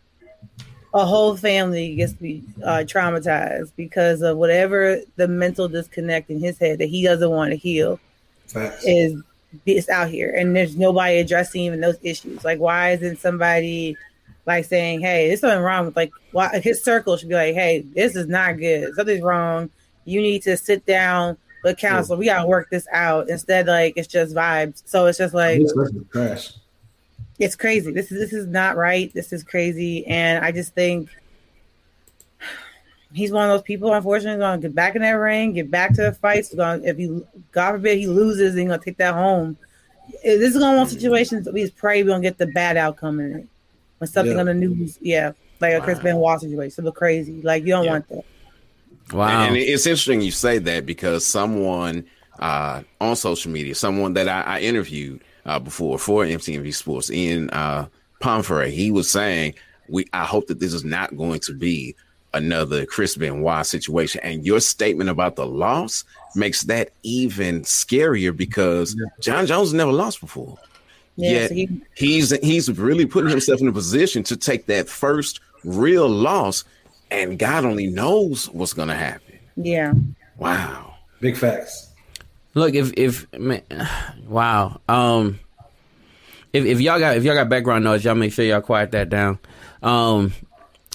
a whole family gets to be uh, traumatized because of whatever the mental disconnect in his head that he doesn't want to heal is is out here. And there's nobody addressing even those issues. Like why isn't somebody like saying hey there's something wrong with like why his circle should be like hey this is not good. Something's wrong. You need to sit down with But counselor, we gotta work this out. Instead, like it's just vibes. So it's just like trash. It's crazy. This is this is not right. This is crazy, and I just think he's one of those people. Unfortunately, going to get back in that ring, get back to the fights. Going if he, God forbid, he loses, he's going to take that home. This is going to one situations that pray we don't get the bad outcome in it. When something Yeah. on the news, yeah, like a Chris Benoit situation, look crazy. Like you don't want that. Wow. And it's interesting you say that because someone uh, on social media, someone that I, I interviewed uh, before for MTMV Sports in uh, Pomfrey, he was saying, "We I hope that this is not going to be another Chris Benoit situation." And your statement about the loss makes that even scarier because Jon Jones never lost before. Yeah, Yet so he- he's he's really putting himself in a position to take that first real loss, and God only knows what's going to happen. Yeah. Wow. Big facts. Look, if if man, wow, um, if if y'all got if y'all got background noise, y'all make sure y'all quiet that down. Um,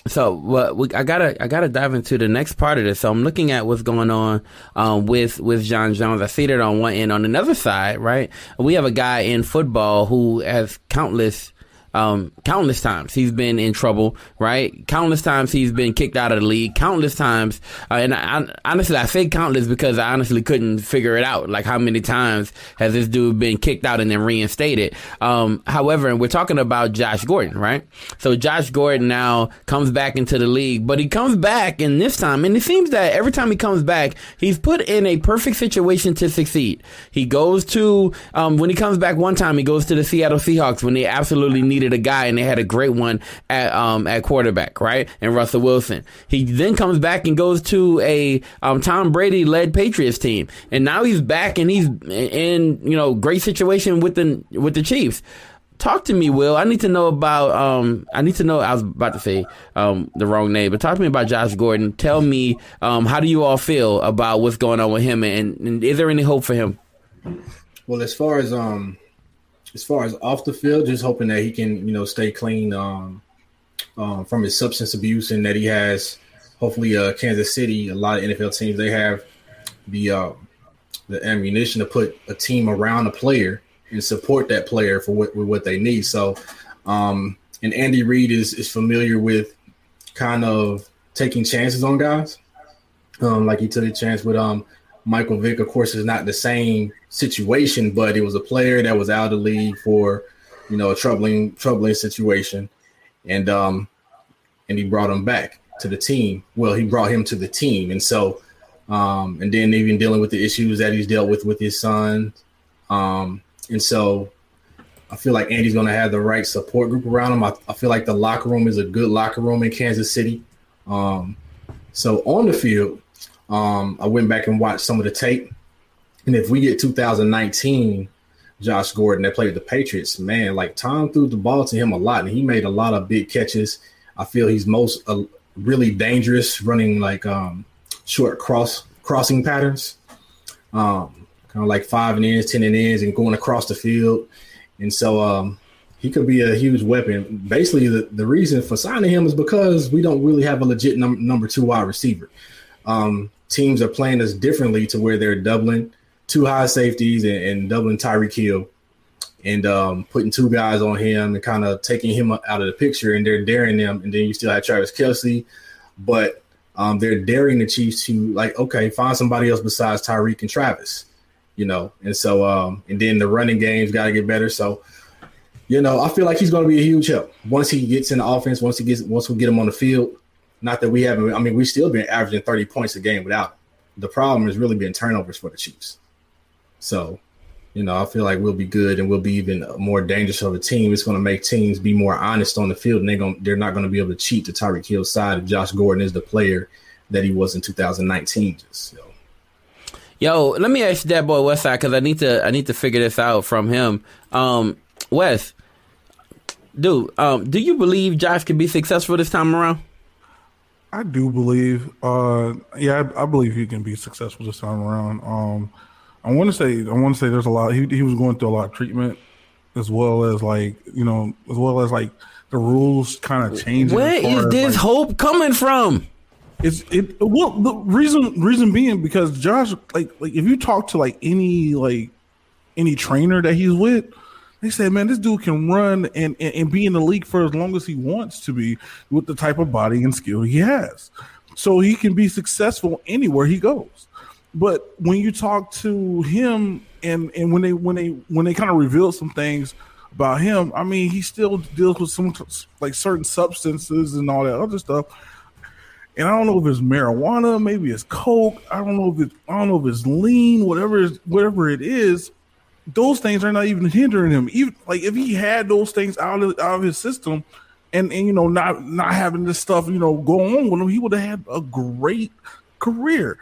so what we, I gotta I gotta dive into the next part of this. So I'm looking at what's going on um, with with Jon Jones. I see that on one end. On another side, right, we have a guy in football who has countless um, countless times he's been in trouble, right? Countless times he's been kicked out of the league. Countless times, uh, and I, I, honestly, I say countless because I honestly couldn't figure it out. Like how many times has this dude been kicked out and then reinstated? Um, however, and we're talking about Josh Gordon, right? So Josh Gordon now comes back into the league, but he comes back and this time, and it seems that every time he comes back, he's put in a perfect situation to succeed. He goes to um, when he comes back one time, he goes to the Seattle Seahawks when they absolutely needed a guy, and they had a great one at um, at quarterback, right? And Russell Wilson. He then comes back and goes to a um, Tom Brady led Patriots team, and now he's back and he's in you know great situation with the with the Chiefs. Talk to me, Will. I need to know about. Um, I need to know. I was about to say um, the wrong name, but talk to me about Josh Gordon. Tell me, um, how do you all feel about what's going on with him, and, and is there any hope for him? Well, as far as um, as far as off the field, just hoping that he can, you know, stay clean um, um, from his substance abuse, and that he has, hopefully, uh, Kansas City, a lot of NFL teams, they have the uh, the ammunition to put a team around a player and support that player for what what they need. So, um, and Andy Reid is is familiar with kind of taking chances on guys. Um, like he took a chance with um Michael Vick. Of course, is not the same situation, but it was a player that was out of the league for you know a troubling troubling situation, and um and he brought him back to the team. Well, he brought him to the team, and so um and then even dealing with the issues that he's dealt with with his son, um and so I feel like Andy's going to have the right support group around him. I, I feel like the locker room is a good locker room in Kansas City. Um, so on the field, um, I went back and watched some of the tape. And if we get 2019, Josh Gordon that played the Patriots, man, like Tom threw the ball to him a lot, and he made a lot of big catches. I feel he's most uh, really dangerous running like um, short cross crossing patterns, um, kind of like five and ends, ten and ends, and going across the field. And so um, he could be a huge weapon. Basically, the, the reason for signing him is because we don't really have a legit num- number two wide receiver. Um, teams are playing us differently to where they're doubling two high safeties and, and doubling Tyreek Hill and um, putting two guys on him and kind of taking him out of the picture. And they're daring them. And then you still have Travis Kelce, but um, they're daring the Chiefs to like, okay, find somebody else besides Tyreek and Travis, you know. And so, um, and then the running game's got to get better. So, you know, I feel like he's going to be a huge help once he gets in the offense. Once he gets, once we get him on the field. Not that we haven't. I mean, we've still been averaging thirty points a game without. Him. The problem has really been turnovers for the Chiefs. So, you know, I feel like we'll be good and we'll be even more dangerous of a team. It's going to make teams be more honest on the field, and they're going they're not going to be able to cheat to Tyreek Hill's side if Josh Gordon is the player that he was in 2019. Just, so. Yo, let me ask that boy Westside because I need to I need to figure this out from him. Um, Wes, dude, um, do you believe Josh could be successful this time around? I do believe. Uh, yeah, I, I believe he can be successful this time around. Um, I want to say, I want to say, there's a lot. He he was going through a lot of treatment, as well as like you know, as well as like the rules kind of changing. Where is this like- hope coming from? It's it well the reason reason being because Josh like like if you talk to like any like any trainer that he's with, they say, man, this dude can run and, and, and be in the league for as long as he wants to be with the type of body and skill he has. So he can be successful anywhere he goes. But when you talk to him and and when they when they when they kind of reveal some things about him, I mean, he still deals with some like certain substances and all that other stuff. And I don't know if it's marijuana, maybe it's coke. I don't know if it's I don't know if it's lean, whatever whatever it is. Those things are not even hindering him. Even like if he had those things out of out of his system, and and you know not not having this stuff you know go on with him, he would have had a great career.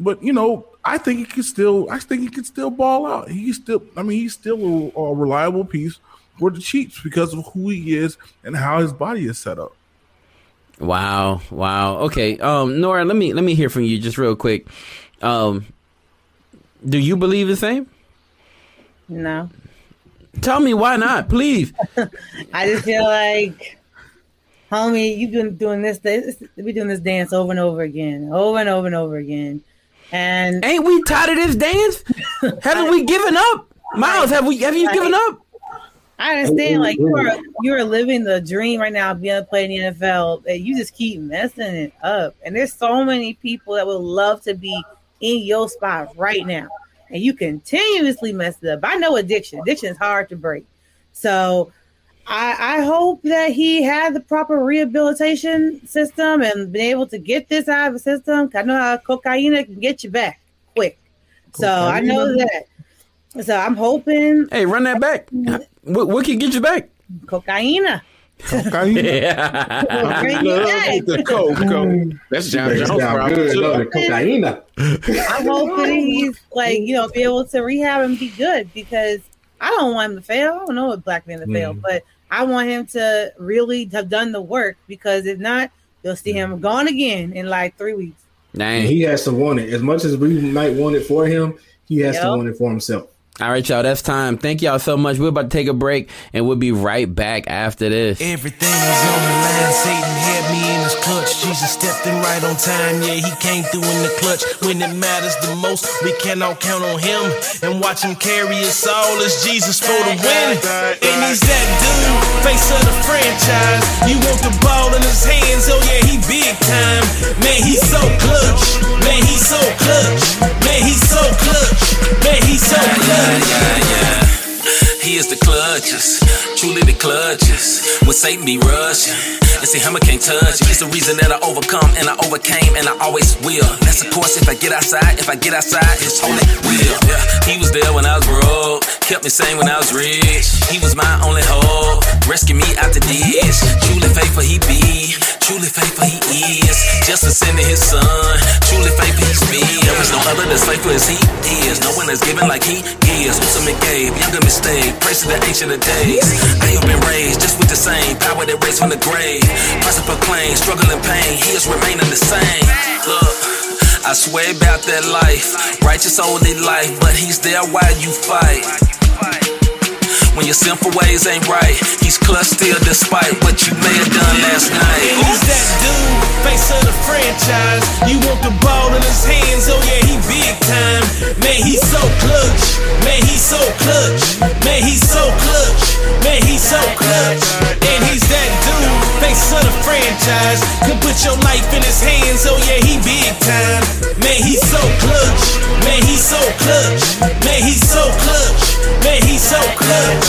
But you know, I think he could still. I think he could still ball out. He's still. I mean, he's still a, a reliable piece for the Chiefs because of who he is and how his body is set up. Wow, wow. Okay, um, Nora, let me let me hear from you just real quick. Um, do you believe the same? No. Tell me why not, please. I just feel like, homie, you've been doing this. this we doing this dance over and over again, over and over and over again. And ain't we tired of this dance? Haven't we given up, Miles? Have we? Have you given up? I understand, like you are you are living the dream right now, being to in the NFL. That you just keep messing it up, and there's so many people that would love to be in your spot right now, and you continuously mess it up. I know addiction. Addiction is hard to break, so I, I hope that he had the proper rehabilitation system and been able to get this out of the system. I know how cocaine can get you back quick, so I know that. So I'm hoping. Hey, run that back. Mm-hmm. What, what can get you back? Cocaine. Cocaine. Bring you back. the coke, coke. That's Jon Jones' problem too. I'm hoping he's like, you know, be able to rehab and be good because I don't want him to fail. I don't know what black man to fail, Mm. but I want him to really have done the work because if not, you'll see him gone again in like three weeks. And he has to want it as much as we might want it for him. He has to want it for himself. All right, y'all. That's time. Thank y'all so much. We're about to take a break, and we'll be right back after this. Everything was on the line. Satan had me in his clutch. Jesus stepped in right on time. Yeah, he came through in the clutch. When it matters the most, we cannot count on him and watch him carry us all as Jesus for the win. And he's that dude, face of the franchise. You want the ball in his hands? Oh yeah, he big time. Man, he's so clutch. Man, he's so clutch. Man, he's so clutch. Man, he's so clutch. He is the clutches, truly the clutches. When Satan be rushing, and see hammer can't touch. it. He's the reason that I overcome and I overcame and I always will. That's of course if I get outside, if I get outside, it's only real. Yeah, he was there when I was broke, kept me sane when I was rich. He was my only hope, rescue me out the ditch. Truly faithful he be, truly faithful he is. Just for sending his son, truly faithful he's me. There is no other that's faithful as he is. No one that's given like he is. Ultimate gave, younger mistake. Praise to the ancient of days. I have been raised just with the same power that raised from the grave. Present proclaim, struggle and pain. He is remaining the same. Look. I swear about that life, righteous only life, but he's there while you fight. When your sinful ways ain't right, he's clutch still despite what you may have done last night. And he's that dude, face of the franchise. You want the ball in his hands, oh yeah, he big time. Man, he's so clutch. Man, he's so clutch. Man, he's so clutch. Man, he's so clutch. And he's that dude, face of the franchise. Can put your life in his hands, oh yeah, he big time. Man, he's so clutch. Man, he's so clutch. Man, he's so clutch. Man, he's so clutch.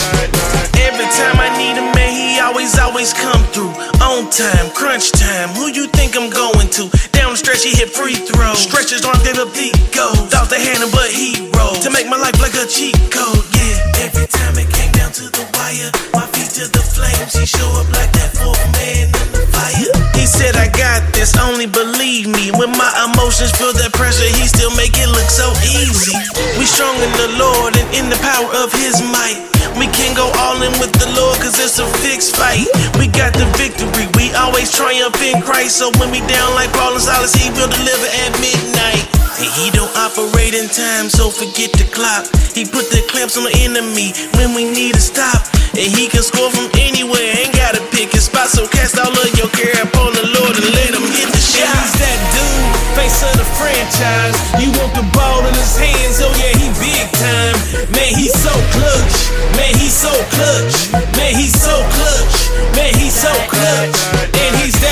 Every time I need a man, he always, always come through. On time, crunch time. Who you think I'm going to? Down the stretch, he hit free throws. Stretches arm, then up deep goes. Thought they had him, but he rolled. To make my life like a cheat code, yeah. Every time it down to the wire, my feet to the flames. He show up like that fourth man in the fire. He said, I got this, only believe me. When my emotions feel that pressure, he still make it look so easy. We strong in the Lord and in the power of his might. We can go all in with the Lord, cause it's a fixed fight. We got the victory, we always triumph in Christ. So when we down like Paul and Silas, he will deliver at midnight. And he don't operate in time, so forget the clock. He put the clamps on the enemy when we need to stop. And he can score from anywhere, ain't gotta pick his spot. So cast all of your care upon the Lord and let him hit the shot. And he's that dude, face of the franchise. You want the ball in his hands, oh yeah, he big time. Man, he's so clutch. Man, he's so clutch. Man, he's so clutch. Man, he's so clutch. And he's that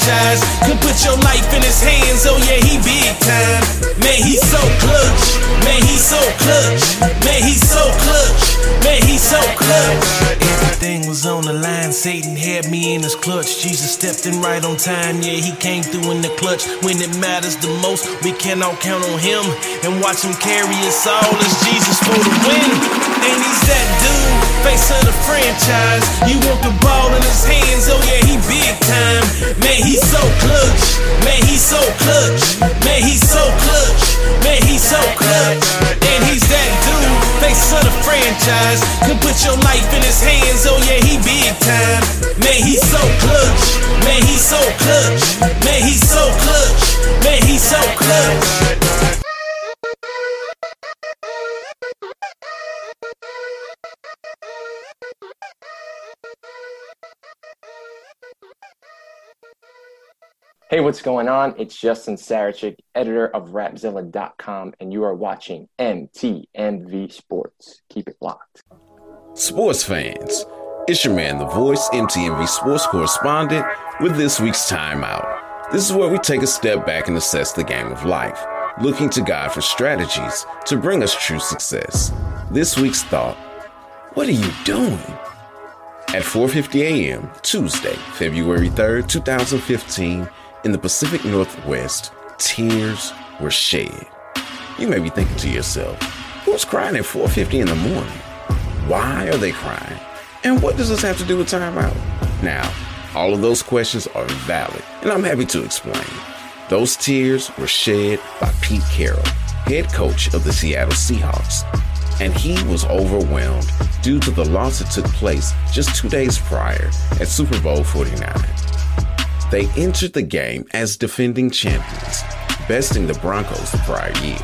franchise. Can put your life in his hands, oh yeah, he big time. Man, he's so clutch. Man, he's so clutch. Man, he's so clutch. Man, he's so clutch. Everything was on the line, Satan had me in his clutch. Jesus stepped in right on time, yeah, he came through in the clutch. When it matters the most, we can all count on him and watch him carry us all as Jesus for the win. And he's that dude, face of the franchise. You want the ball in his hands, oh yeah, he big time. Man, he's so clutch. Man, he's so clutch. Man, he's so clutch. Man, he's so clutch. And he's that dude, face of the franchise. Can put your life in his hands, oh yeah, he big time. Man, he's so clutch. Man, he's so clutch. Man, he's so clutch. Man, he's so clutch. Hey, what's going on? It's Justin Sarachik, editor of Rapzilla.com, and you are watching MTMV Sports. Keep it locked. Sports fans, it's your man, the voice, MTMV sports correspondent, with this week's timeout. This is where we take a step back and assess the game of life, looking to God for strategies to bring us true success. This week's thought What are you doing? At 4:50 a.m. Tuesday, February 3rd, 2015, in the Pacific Northwest, tears were shed. You may be thinking to yourself, who's crying at 4:50 in the morning? Why are they crying? And what does this have to do with timeout? Now, all of those questions are valid, and I'm happy to explain. Those tears were shed by Pete Carroll, head coach of the Seattle Seahawks, and he was overwhelmed due to the loss that took place just two days prior at Super Bowl 49. They entered the game as defending champions, besting the Broncos the prior year.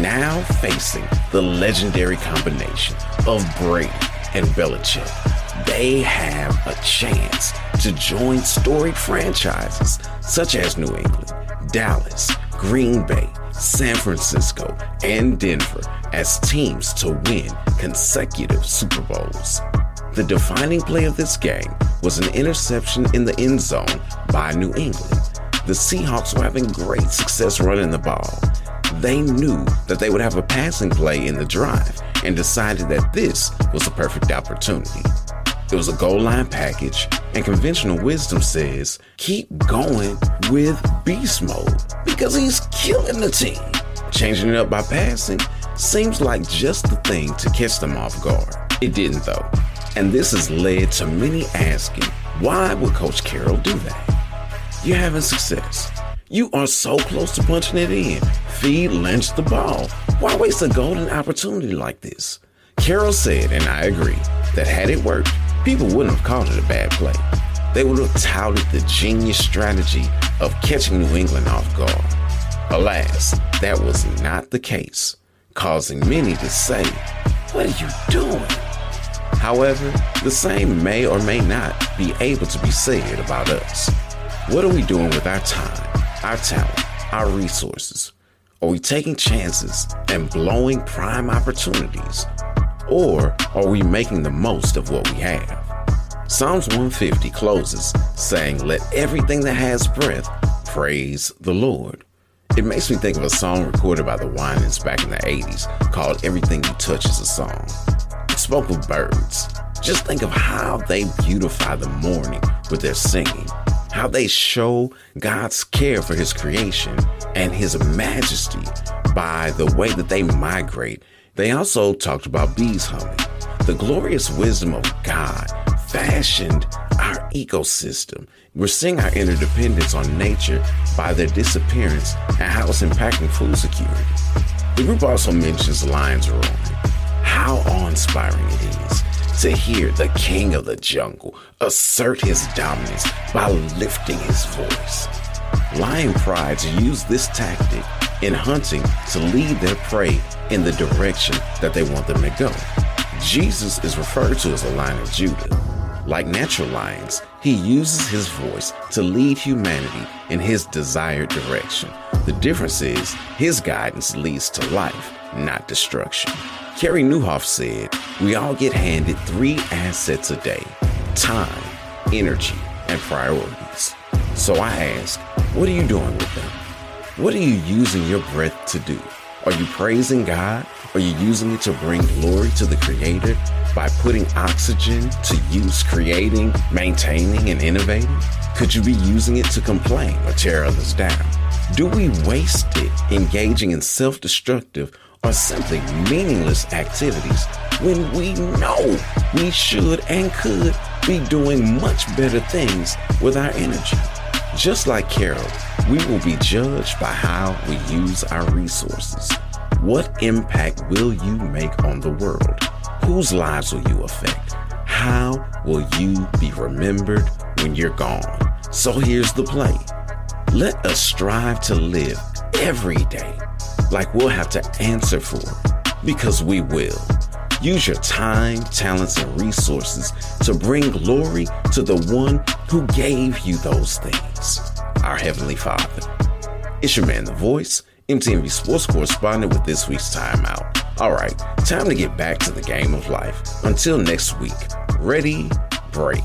Now facing the legendary combination of Brady and Belichick, they have a chance to join storied franchises such as New England, Dallas, Green Bay, San Francisco, and Denver as teams to win consecutive Super Bowls. The defining play of this game was an interception in the end zone by New England. The Seahawks were having great success running the ball. They knew that they would have a passing play in the drive and decided that this was a perfect opportunity. It was a goal line package, and conventional wisdom says keep going with beast mode because he's killing the team. Changing it up by passing seems like just the thing to catch them off guard. It didn't though. And this has led to many asking, why would Coach Carroll do that? You're having success. You are so close to punching it in. Feed Lynch the ball. Why waste a golden opportunity like this? Carroll said, and I agree, that had it worked, people wouldn't have called it a bad play. They would have touted the genius strategy of catching New England off guard. Alas, that was not the case, causing many to say, What are you doing? However, the same may or may not be able to be said about us. What are we doing with our time, our talent, our resources? Are we taking chances and blowing prime opportunities? Or are we making the most of what we have? Psalms 150 closes saying, Let everything that has breath praise the Lord. It makes me think of a song recorded by the Winans back in the 80s called Everything You Touch is a Song. Spoke of birds. Just think of how they beautify the morning with their singing, how they show God's care for His creation and His majesty by the way that they migrate. They also talked about bees humming. The glorious wisdom of God fashioned our ecosystem. We're seeing our interdependence on nature by their disappearance and how it's impacting food security. The group also mentions lions roaring. How awe-inspiring it is to hear the king of the jungle assert his dominance by lifting his voice. lion prides use this tactic in hunting to lead their prey in the direction that they want them to go. Jesus is referred to as a lion of Judah. Like natural lions, he uses his voice to lead humanity in his desired direction. The difference is his guidance leads to life, not destruction. Carey Nieuwhof said, We all get handed three assets a day time, energy, and priorities. So I ask, what are you doing with them? What are you using your breath to do? Are you praising God? Are you using it to bring glory to the Creator by putting oxygen to use creating, maintaining, and innovating? Could you be using it to complain or tear others down? Do we waste it engaging in self destructive or simply meaningless activities when we know we should and could be doing much better things with our energy? Just like Carroll, we will be judged by how we use our resources. What impact will you make on the world? Whose lives will you affect? How will you be remembered when you're gone? So here's the play. Let us strive to live every day like we'll have to answer for because we will. Use your time, talents, and resources to bring glory to the one who gave you those things, our Heavenly Father. It's your man, The Voice, MTMV Sports Correspondent with this week's timeout. All right, time to get back to the game of life. Until next week, ready, break.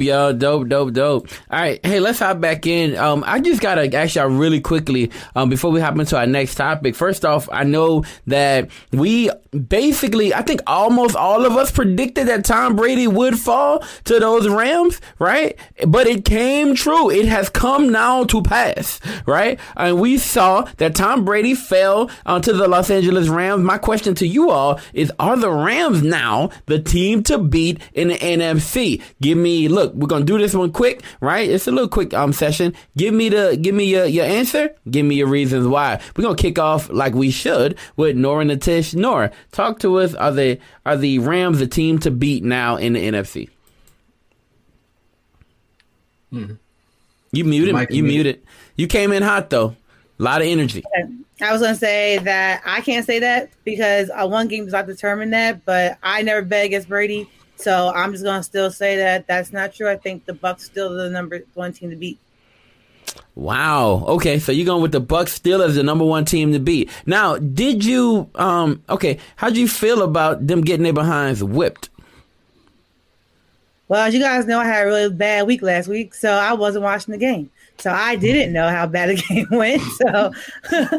Dope, yo, dope, dope, dope. All right, hey, let's hop back in. Um, I just gotta ask y'all really quickly, um, before we hop into our next topic. First off, I know that we basically, I think almost all of us predicted that Tom Brady would fall to those Rams, right? But it came true. It has come now to pass, right? And we saw that Tom Brady fell uh, to the Los Angeles Rams. My question to you all is: Are the Rams now the team to beat in the NFC? Give me look. We're gonna do this one quick, right? It's a little quick um session. Give me the give me your, your answer. Give me your reasons why. We're gonna kick off like we should with Nora Natish. Nora, talk to us. Are the are the Rams the team to beat now in the NFC? Hmm. You muted. Mike you muted. muted. You came in hot though. A lot of energy. I was gonna say that I can't say that because uh, one game does not determine that. But I never bet against Brady, so I'm just gonna still say that that's not true. I think the Bucs still the number one team to beat. Wow. Okay, so you're going with the Bucs still as the number one team to beat. Now, did you um okay, how'd you feel about them getting their behinds whipped? Well, as you guys know, I had a really bad week last week, so I wasn't watching the game. So I didn't know how bad the game went. So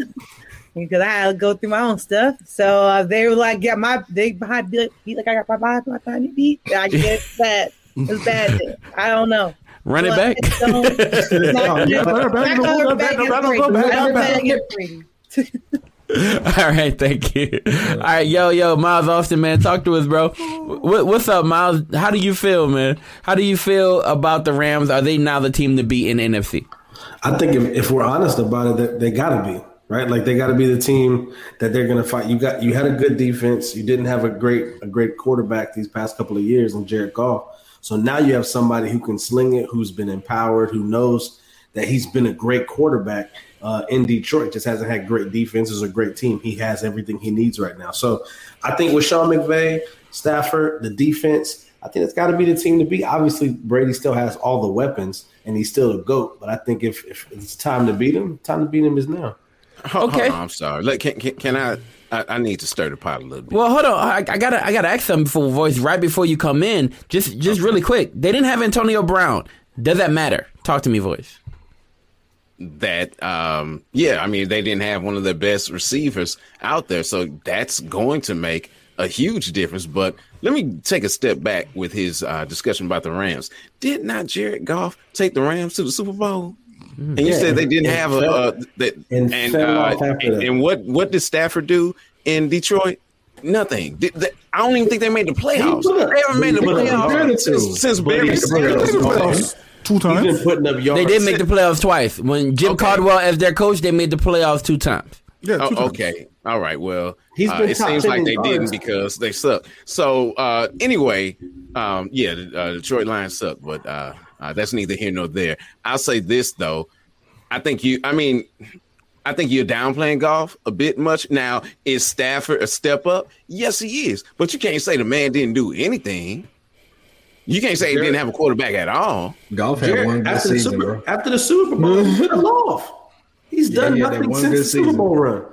because I had to go through my own stuff. So uh, they were like, "Yeah, my they behind beat, like I got my behind behind beat." I guess bad. It's bad. I don't know. Run it back. it's so- not- Yeah, run it back. Back Go back, back go back, against go Brady. back, I go bet back. against Brady. All right, thank you. All right, yo, yo, Miles Austin, man, talk to us, bro. What, what's up, Miles? How do you feel, man? How do you feel about the Rams? Are they now the team to beat in NFC? I think if, if we're honest about it, that they got to be right. Like they got to be the team that they're going to fight. You got you had a good defense. You didn't have a great a great quarterback these past couple of years in Jared Goff. So now you have somebody who can sling it, who's been empowered, who knows that he's been a great quarterback uh, in Detroit. Just hasn't had great defenses or great team. He has everything he needs right now. So I think with Sean McVay, Stafford, the defense, I think it's got to be the team to beat. Obviously, Brady still has all the weapons and he's still a goat. But I think if, if it's time to beat him, time to beat him is now. Okay. hold on, I'm sorry. Look, can, can, can I, I? I need to stir the pot a little bit. Well, hold on. I, I gotta, I gotta ask something before voice right before you come in. Just, just really quick. They didn't have Antonio Brown. Does that matter? Talk to me, voice. that um yeah i mean they didn't have one of the best receivers out there so that's going to make a huge difference but let me take a step back with his uh discussion about the rams did not jared goff take the rams to the super bowl and you Yeah, said they didn't and have a uh, that and and uh, and, and what what did stafford do in detroit nothing Did- they- i don't even think they made the playoffs up- they haven't made the he put up playoffs since, since barry made. Two times. been putting up yards. They did make the playoffs twice. When Jim Caldwell as their coach, they made the playoffs two times. Yeah, two Oh, times. okay. All right. Well, He's uh, been it seems like they didn't yards. because they suck. So uh, anyway, um, yeah, the uh, Detroit Lions suck, but uh, uh, that's neither here nor there. I'll say this though. I think you. I mean, I think you're downplaying Goff a bit much. Now, is Stafford a step up? Yes, he is. But you can't say the man didn't do anything. You can't say he didn't have a quarterback at all. Goff had Jared, one good after, the season, Super, bro. after the Super Bowl, he fell off. He's Yeah, done he nothing one since good the Super. Bowl run.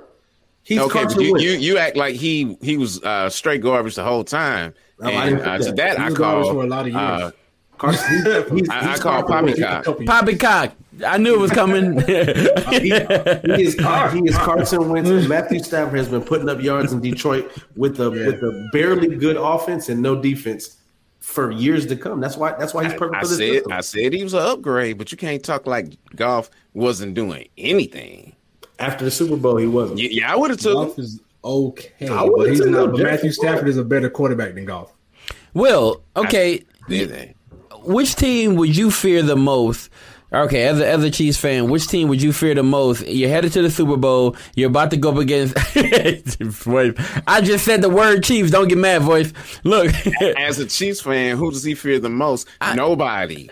He's okay, but you, you you act like he he was uh, straight garbage the whole time. No, I and didn't uh, think to that. that He I garbage call for a lot of years. uh, Carson, he's, he's, I, I he's call Carson Wentz. poppycock. Poppycock. I knew it was coming. he, he is Car- he is Carson Wentz. Matthew Stafford has been putting up yards in Detroit with a Yeah. with a barely good offense and no defense for years to come. That's why that's why he's perfect I for this said system. I said he was an upgrade, but you can't talk like Goff wasn't doing anything. After the Super Bowl, he wasn't. Yeah, yeah I would have took. Goff is okay, I but he's not. But Matthew Stafford is a better quarterback than Goff. Will, okay. Did they? Which team would you fear the most? Okay, as a, as a Chiefs fan, which team would you fear the most? You're headed to the Super Bowl. You're about to go up against. Voice. I just said the word Chiefs. Don't get mad, voice. Look. As a Chiefs fan, who does he fear the most? Nobody.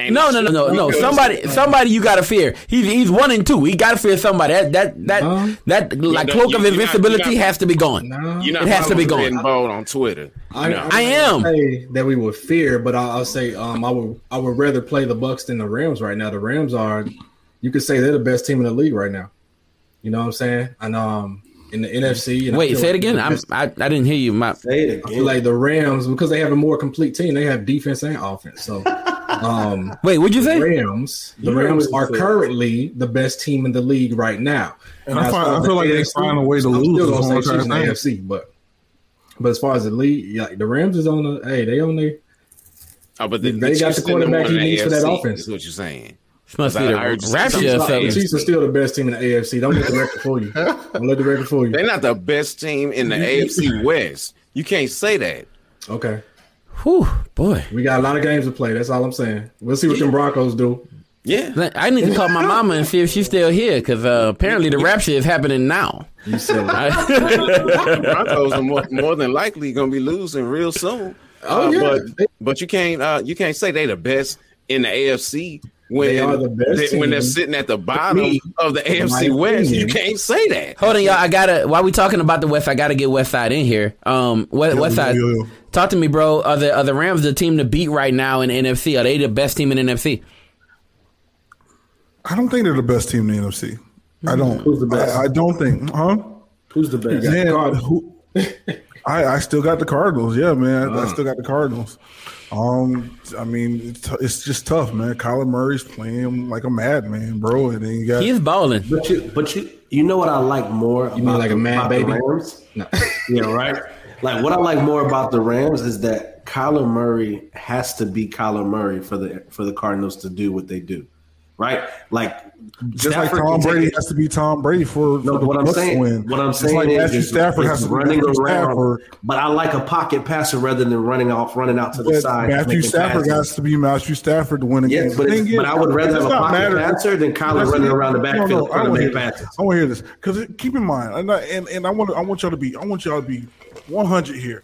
And No, no, no, no, no. Somebody, somebody, you gotta fear. He's he's one and two. He gotta fear somebody. That that that No. that like cloak you- of you're not- invincibility not- has to be gone. No. You're not It has to be following gone. Red Bold on Twitter. I, No. I am. say that we would fear, but I'll, I'll say um, I would I would rather play the Bucs than the Rams right now. The Rams are, you could say they're the best team in the league right now. You know what I'm saying? And um, in the NFC. And I Wait, feel say it again. I'm, I I didn't hear you. My say it I feel like the Rams because they have a more complete team. They have defense and offense. So, um, wait, what'd you the say? Rams. The You Rams are currently the best team in the league right now. And I as find- I feel the like they AFC, find a way to I'm lose Still is gonna what say I'm in the AFC, but but as far as the league, yeah, the Rams is on the hey, they on the Oh, but They got the quarterback he needs for that offense. Is what you're saying? must be the I heard you rap say shit something. fellas. The Chiefs are still the best team in the AFC. Don't let the record fool you. Don't let the record fool you. They're not the best team in the AFC West. You can't say that. Okay. Whew, boy. We got a lot of games to play. That's all I'm saying. We'll see what them Broncos do. Yeah. I need to call my mama and see if she's still here because uh, apparently the rap shit is happening now. You silly. Broncos are more, more than likely going to be losing real soon. Oh, Uh, yeah. but but you can't uh, you can't say they the best in the AFC when They are the best they- when they're sitting at the bottom Me, of the in AFC West. You can't say that. Hold on, y'all. I gotta. While we talking about the West, I gotta get West Side in here. Um, West, West Side, yo, yo. talk to me, bro. Are the are the Rams the team to beat right now in NFC? Are they the best team in NFC? I don't think they're the best team in the NFC. I don't. Who's the best? I, I don't think. Huh? Who's the best? Man, who, I I still got the Cardinals. Yeah, man. I Uh. still got the Cardinals. Um, I mean, it's, it's just tough, man. Kyler Murray's playing like a madman, bro. And then you got He's balling. But you, but you, you know what I like more. You mean like a mad baby? Rams? No. Yeah, right. Like what I like more about the Rams is that Kyler Murray has to be Kyler Murray for the for the Cardinals to do what they do, right? Like just like Tom Brady has to be Tom Brady for, No, for what I'm Bucs saying, win. what I'm saying like is, Matthew is- Stafford is has to be running around. Stafford. But I like a pocket passer rather than running off, running out to the But side. Matthew Stafford passes. has to be Matthew Stafford to win a Yeah, game. but thing but I would rather have a pocket passer than Kyler running it. around the backfield I trying to make passes. I want to hear this because keep in mind, and, I, and and I want I want y'all to be I want y'all to be one hundred here.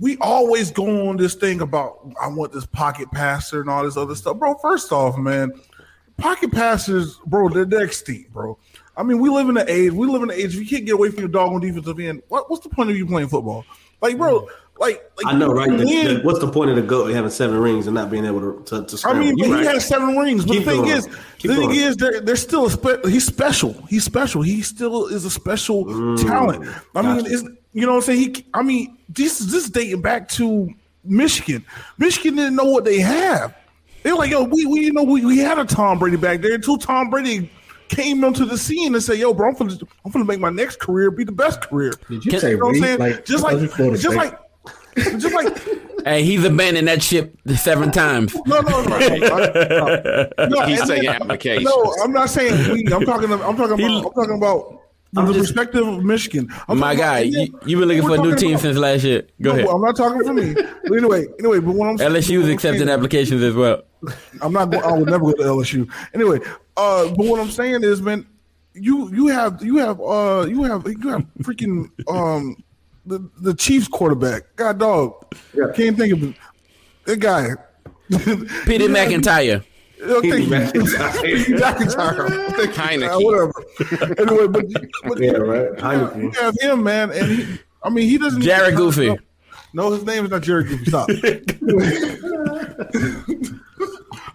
We always go on this thing about I want this pocket passer and all this other stuff, bro. First off, man, pocket passers, bro, they're they're extinct, bro. I mean, we live in the age. We live in the age. If you can't get away from your dog on defensive end, what, what's the point of you playing football? Like, bro, mm. like, like I know, right? The- the- what's the point of the goat having seven rings and not being able to to, to I mean, but he right. has seven rings. But Keep the thing going. is, Keep the thing going. is, there, there's still a spe- he's special. He's special. He still is a special mm. talent. I mean, it's, you know what I'm saying? He, I mean, this is this dating back to Michigan. Michigan didn't know what they have. They're like, yo, we, we you know we, we had a Tom Brady back there until Tom Brady came onto the scene and said, yo, bro, I'm gonna I'm gonna make my next career be the best career. Did you say know what I'm saying? Like, just oh, like thought you Florida just State. like just like Hey, he's abandoned that ship seven times. no, no, no. no, no. He's and- taking applications. No, I'm not saying we. I'm talking. I'm talking about. I'm talking about from the perspective of Michigan. I'm My talking guy, about- you, you been looking we're for a new team about- since last year. Go No, ahead. I'm not talking for me. But anyway, anyway, but what I'm saying, LSU's what accepting saying- applications as well. I'm not. Go, I would never go to LSU. Anyway, uh, but what I'm saying is, man, you you have you have uh you have you have freaking um the the Chiefs quarterback. God dog, can't think of it. That guy, Peter McIntyre. Yeah, thank you. McIntyre. Peter McIntyre. Thank. Heineke. Uh, whatever. Anyway, but, but Yeah, right. You Heineke. you have him, man, and he, I mean, he doesn't. Jared Goofy. No, his name is not Jared Goofy. Stop.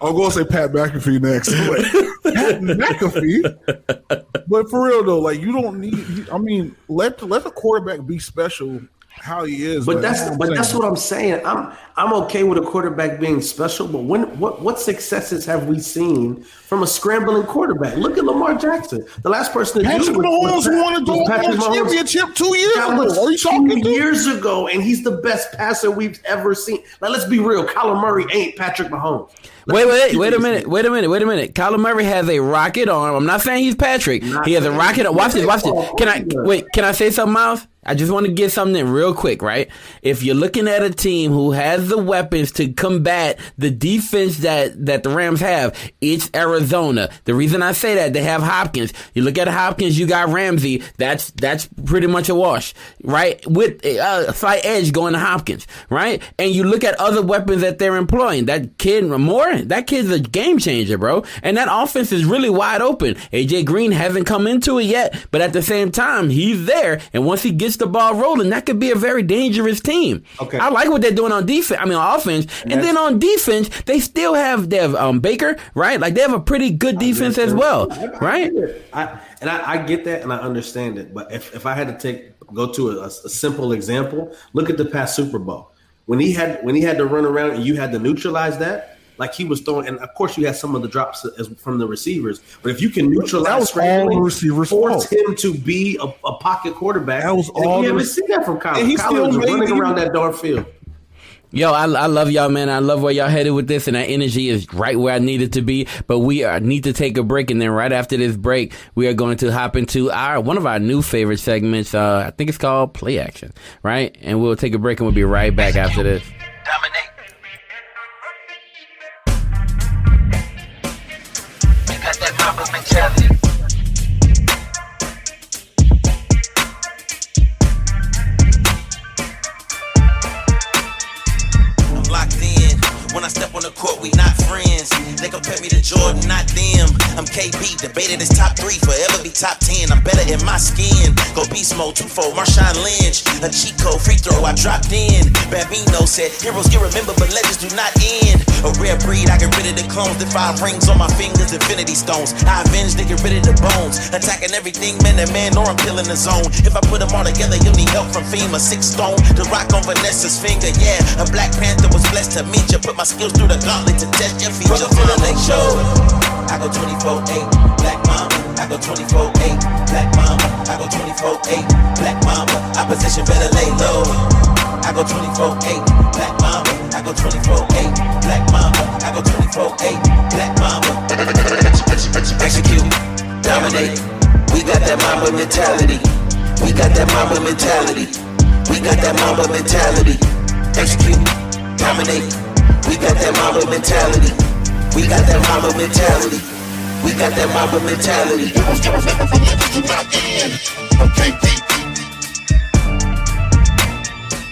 I'll go and say Pat McAfee next. Like, Pat McAfee. But for real though, like you don't need. I mean, let let the quarterback be special how he is. But man. that's but I'm that's what I'm saying. I'm I'm okay with a quarterback being special, but when what what successes have we seen from a scrambling quarterback? Look at Lamar Jackson. The last person to Patrick do it was- Mahomes won a was Patrick Mahomes. championship two years That ago. was Are you talking two years ago, and he's the best passer we've ever seen. Now let's be real. Kyler Murray ain't Patrick Mahomes. Wait, wait, wait a minute, wait a minute, wait a minute. Kyler Murray has a rocket arm. I'm not saying he's Patrick. he has a rocket arm. Watch this, watch this. Can I wait? Can I say something, Miles? I just want to get something real quick, right? If you're looking at a team who has the weapons to combat the defense that that the Rams have, it's Arizona. The reason I say that they have Hopkins. You look at Hopkins, you got Ramsey. That's that's pretty much a wash, right? With uh, a slight edge going to Hopkins, right? And you look at other weapons that they're employing. That kid Moore, that kid's a game changer, bro. And that offense is really wide open. AJ Green hasn't come into it yet, but at the same time, he's there. And once he gets gets the ball rolling, that could be a very dangerous team. Okay. I like what they're doing on defense. I mean, on offense, and then on defense, they still have they have um, Baker, right? Like they have a pretty good defense as well, right? I, and I, I get that and I understand it. But if, if I had to take go to a, a simple example, look at the past Super Bowl when he had when he had to run around and you had to neutralize that. Like he was throwing, and of course you had some of the drops as, from the receivers. But if you can neutralize, That was all the receivers' force fault. him to be a, a pocket quarterback. That was all You the- haven't seen that from Kyler. And he Kyler still was running it. around that darn field. Yo, I, I love y'all, man. I love where y'all headed with this, and that energy is right where I need it to be. But we are, need to take a break, and then right after this break, we are going to hop into our one of our new favorite segments. Uh, I think it's called Play Action, right? And we'll take a break, and we'll be right back after this. They compare me to Jordan, not them. I'm KB, debated as top three, forever be top ten. I'm better in my skin. Go beast mode, twofold, Marshawn Lynch. A code, free throw, I dropped in. Bambino said, heroes get remembered, but legends do not end. A rare breed, I get rid of the clones. The five rings on my fingers, infinity stones. I avenge, they get rid of the bones. Attacking everything, man to man, or I'm killing the zone. If I put them all together, you'll need help from FEMA. Six stone, the rock on Vanessa's finger, yeah. A Black Panther was blessed to meet you. Put my skills through the gauntlet to test your features. The lake show. I go 24-8, Black Mamba. I go 24-8, Black Mamba. I go 24-8, Black Mamba. Opposition better lay low. I go 24-8, Black Mamba. I go 24-8, Black Mamba. I go 24-8, Black Mamba. Execute, dominate. We got that Mamba mentality. We got that Mamba mentality. We got that Mamba mentality. Execute, dominate. We got that Mamba mentality. We got that mama mentality. We got that mama mentality.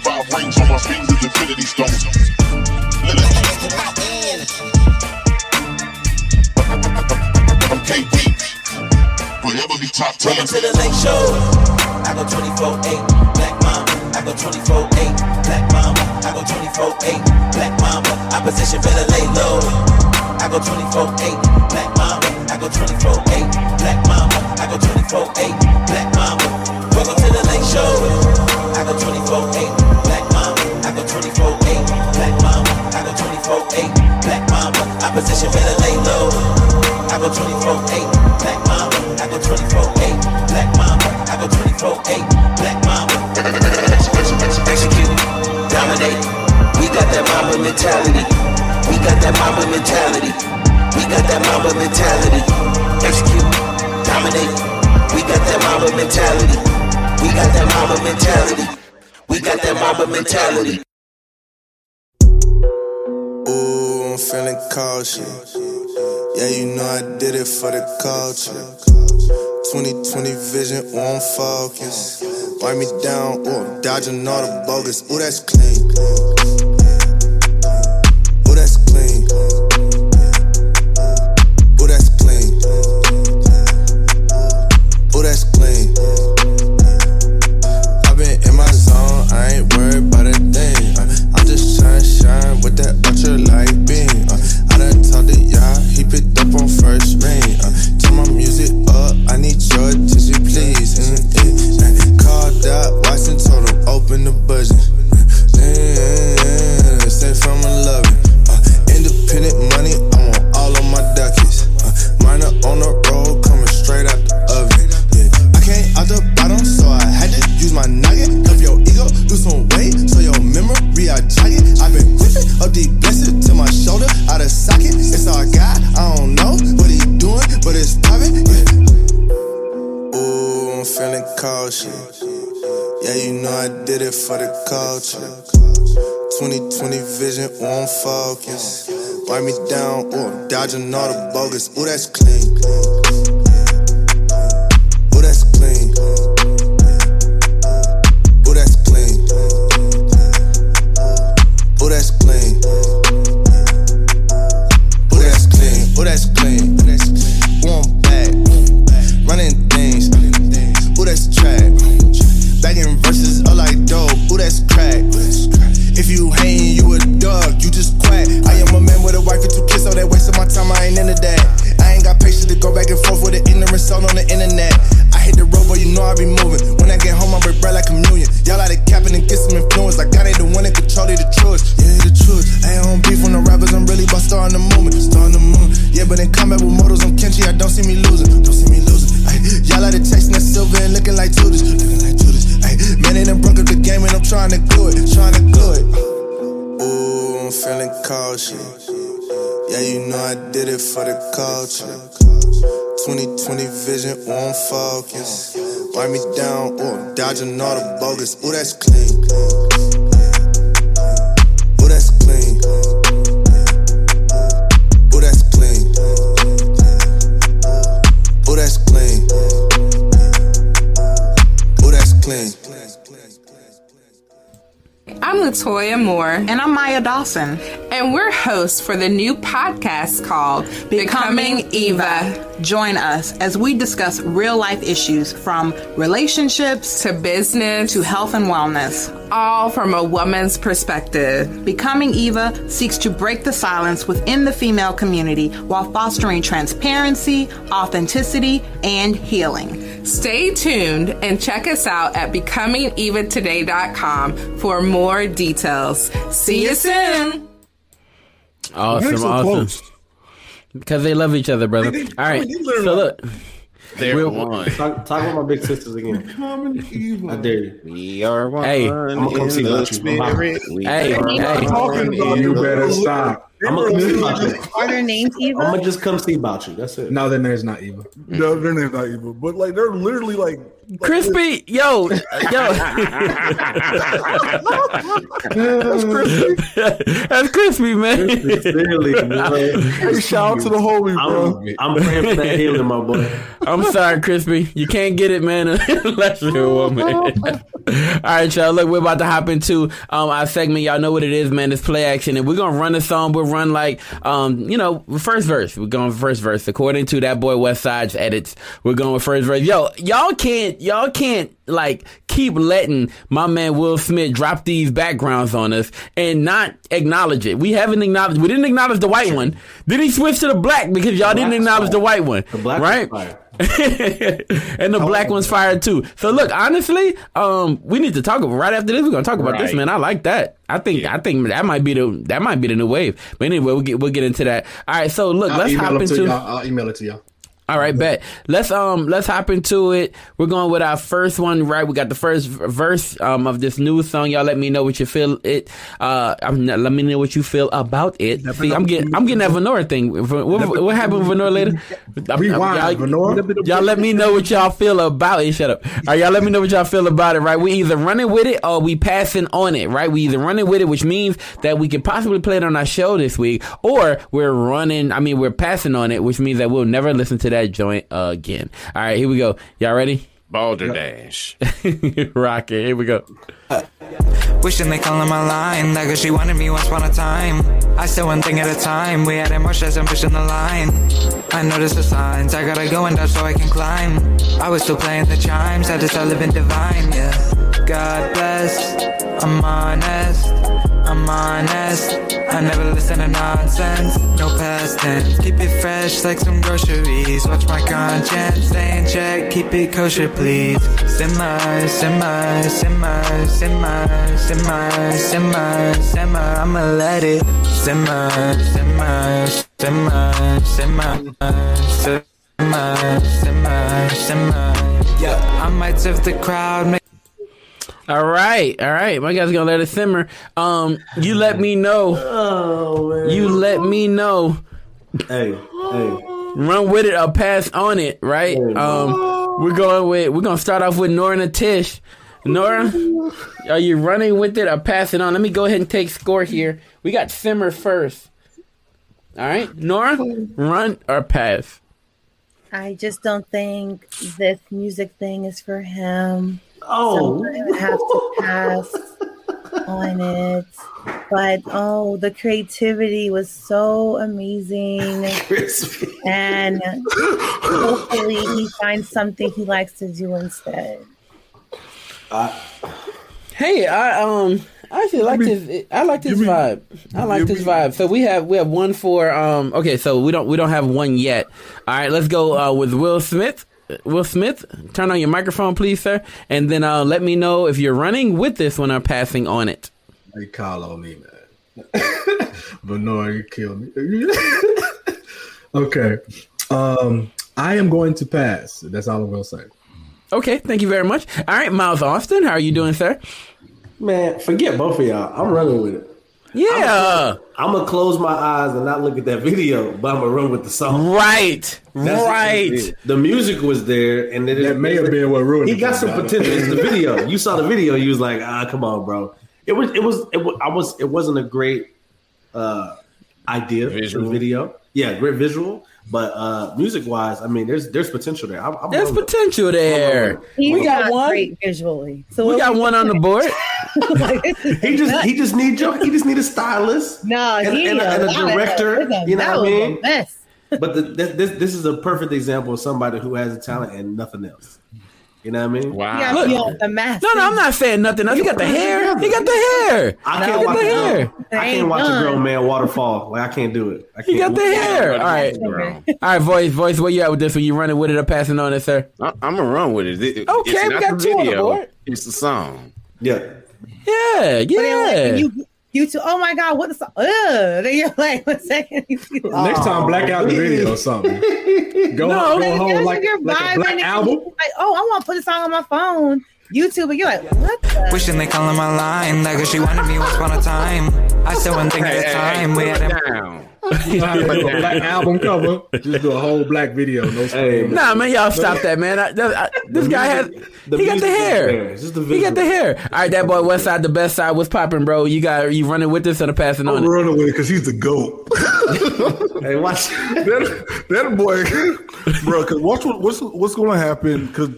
Five rings on my fingers, infinity stones. I'm KD. Forever be top to the show. I go 24-8, Black Mamba. I go 24-8, Black Mamba. I go 24-8, Black Mamba. Opposition better lay low. I go 24-8, Black Mamba. I go 24-8, Black Mamba. I go 24-8, Black Mamba. Welcome to the lake show. I go 24-8, Black Mamba. I go 24-8, Black Mamba. I go 24-8, Black Mamba. Opposition better lay low. I go 24-8, Black Mamba. I go 24-8, Black Mamba. I go 24-8, Black Mamba. Execute, dominate. We got that Mamba mentality. We got that Mamba mentality. We got that Mamba mentality. Execute, dominate. We got that Mamba mentality. We got that Mamba mentality. We got that Mamba mentality. Ooh, I'm feeling cautious. Yeah, you know I did it for the culture. 2020 vision, ooh, I'm focused. Wipe me down, ooh, I'm dodging all the bogus. Ooh, that's clean. Dodging all the bogus. Ooh, that's clean. Dodging all the bogus. Ooh, that's clean. Ooh, that's clean. Ooh, that's clean. Ooh, that's clean. Ooh, that's clean. I'm Latoya Moore. And I'm Maya Dawson. And we're hosts for the new podcast called Becoming Eva. Join us as we discuss real life issues from relationships to business to health and wellness. All from a woman's perspective. Becoming Eva seeks to break the silence within the female community while fostering transparency, authenticity, and healing. Stay tuned and check us out at becomingevatoday.com for more details. See you soon. Awesome, so awesome. close. Because they love each other, brother. All right. So look. They're We'll- one. Talk, talk about my big sisters again. Common evil. I dare you. We are one. Hey. I'ma come in see the you. spirit. We Hey, are hey. Talking about in you better stop. I'm gonna come see about you. Are their names I'm gonna just come see about you. That's it. No, then there's not Eva. No, their name's not evil, but like they're literally like Crispy, yo, yo. That's crispy. That's crispy, man. Sincerely, boy. Hey, shout out to the homie, bro. I'm, I'm praying for that healing, my boy. I'm sorry, Crispy. You can't get it, man, unless you're a woman. All right, y'all. Look, we're about to hop into um, our segment. Y'all know what it is, man. It's play action, and we're gonna run a song. We'll run like, um, you know, first verse. We're going first verse according to that boy West Side's edits. We're going with first verse. Yo, y'all can't, y'all can't like keep letting my man Will Smith drop these backgrounds on us and not acknowledge it. We haven't acknowledged. We didn't acknowledge the white one. Then he switched to the black because y'all didn't Black's acknowledge the white one, The black right? and the black one's fired too. So look, honestly, um, we need to talk about right after this. We're gonna talk about this, man. I like that. I think I think that might be the that might be the new wave. But anyway, we'll get we'll get into that. All right, so look, I'll let's email hop them into. y'all. I'll email it to y'all. All right, bet. Let's um let's hop into it. We're going with our first one, right? We got the first verse um of this new song. Y'all let me know what you feel it. Uh, I'm not, let me know what you feel about it. See, I'm getting I'm getting that Venora thing. What, what, what happened with Venora later? Rewind, y'all, Venora. y'all let me know what y'all feel about it. Shut up. All right, y'all let me know what y'all feel about it. Right? We either running with it or we passing on it. Right? We either running with it, which means that we can possibly play it on our show this week, or we're running. I mean, we're passing on it, which means that we'll never listen to that joint again. All right, here we go. Y'all ready? Balderdash. Rock it. Here we go. Wishing they call on my line. Like she wanted me once upon a time. I said one thing at a time. We had emotions and pushing the line. I noticed the signs. I gotta go and dodge so I can climb. I was still playing the chimes. Had to start living divine. Yeah. God bless. I'm honest. I'm honest. I never listen to nonsense. No past tense. Keep it fresh like some groceries. Watch my conscience. Stay in check. Keep it kosher, please. Simmer, simmer, simmer, simmer, simmer, simmer, simmer. I'ma let it simmer, simmer, simmer, simmer, simmer, simmer, simmer. Yeah, I might serve the crowd. Make All right, all right. My guy's gonna let it simmer. Um, you let me know. Oh man. You let me know. Hey, hey. Run with it or pass on it, right? Um, we're going with we're gonna start off with Nora and Tish. Nora, are you running with it or passing on? Let me go ahead and take score here. We got Simmer first. All right, Nora, run or pass. I just don't think this music thing is for him. Oh. so I'm have to pass on it. But oh, the creativity was so amazing, and hopefully he finds something he likes to do instead. Hey, I um I actually like this. I like this vibe. I like this vibe. So we have we have one for um. Okay, so we don't we don't have one yet. All right, let's go uh, with Will Smith. Will Smith, turn on your microphone, please, sir, and then uh, let me know if you're running with this when I'm passing on it. They call on me, man. but no, you killed me. okay. Um, I am going to pass. That's all I'm gonna say. Okay, thank you very much. All right, Miles Austin, how are you doing, sir? Man, forget both of y'all. I'm running with it. Yeah. I'm gonna close my eyes and not look at that video, but I'm gonna run with the song. Right, That's right. The music was there, and it That may have been what ruined He it got some potential. It's the video. You saw the video. You was like, ah, come on, bro. It was. It was. It was. I was. It wasn't a great uh idea for Visual. the video. Yeah, great visual. But uh music wise, I mean, there's there's potential there. I'm, I'm There's rolling. potential there. He's We got one. visually. So We got one on the board. He just he just need your he just need a stylist. No, and, he and, a, and a a lot of- director. a- You know what I mean? mess. But the, this, this this is a perfect example of somebody who has a talent and nothing else. You know what I mean? Wow. Yeah, Look. he on the mask. No, no, I'm not saying nothing else. He got the hair. He got the hair. I can't watch the a hair. I can't watch a grown man waterfall. Like I can't do it. I He can't. got the hair. All right. All right, voice, voice. Where you at with this? When you running with it or passing on it, sir? I, I'm gonna run with it. It- Okay, it's we got the two on the board. It's the song. Yeah. Yeah, But then, like, yeah. when you you two, oh my god, what the song? Ugh. Then you're like, one second. You see, Next time, black out the video or something. Go, No. go home You're- like, you're like a black album. Like, oh, I want to put a song on my phone, YouTube, and you're like, what? The? Wishing they calling my line, like she wanted me once upon a time. I said one thing at a time. We had a Down. You know how to do a black album cover. Just do a whole black video. No Hey, Nah, man, y'all stop that, man. I, I- this guy has—he got the hair. there. It's the He got the hair. All right, that boy West Side, the best side. What's popping, bro? You got you running with this or the passing on I'm it? running with it because he's the goat. Hey, watch. that, that boy, bro. Because watch what, what's what's going to happen. Because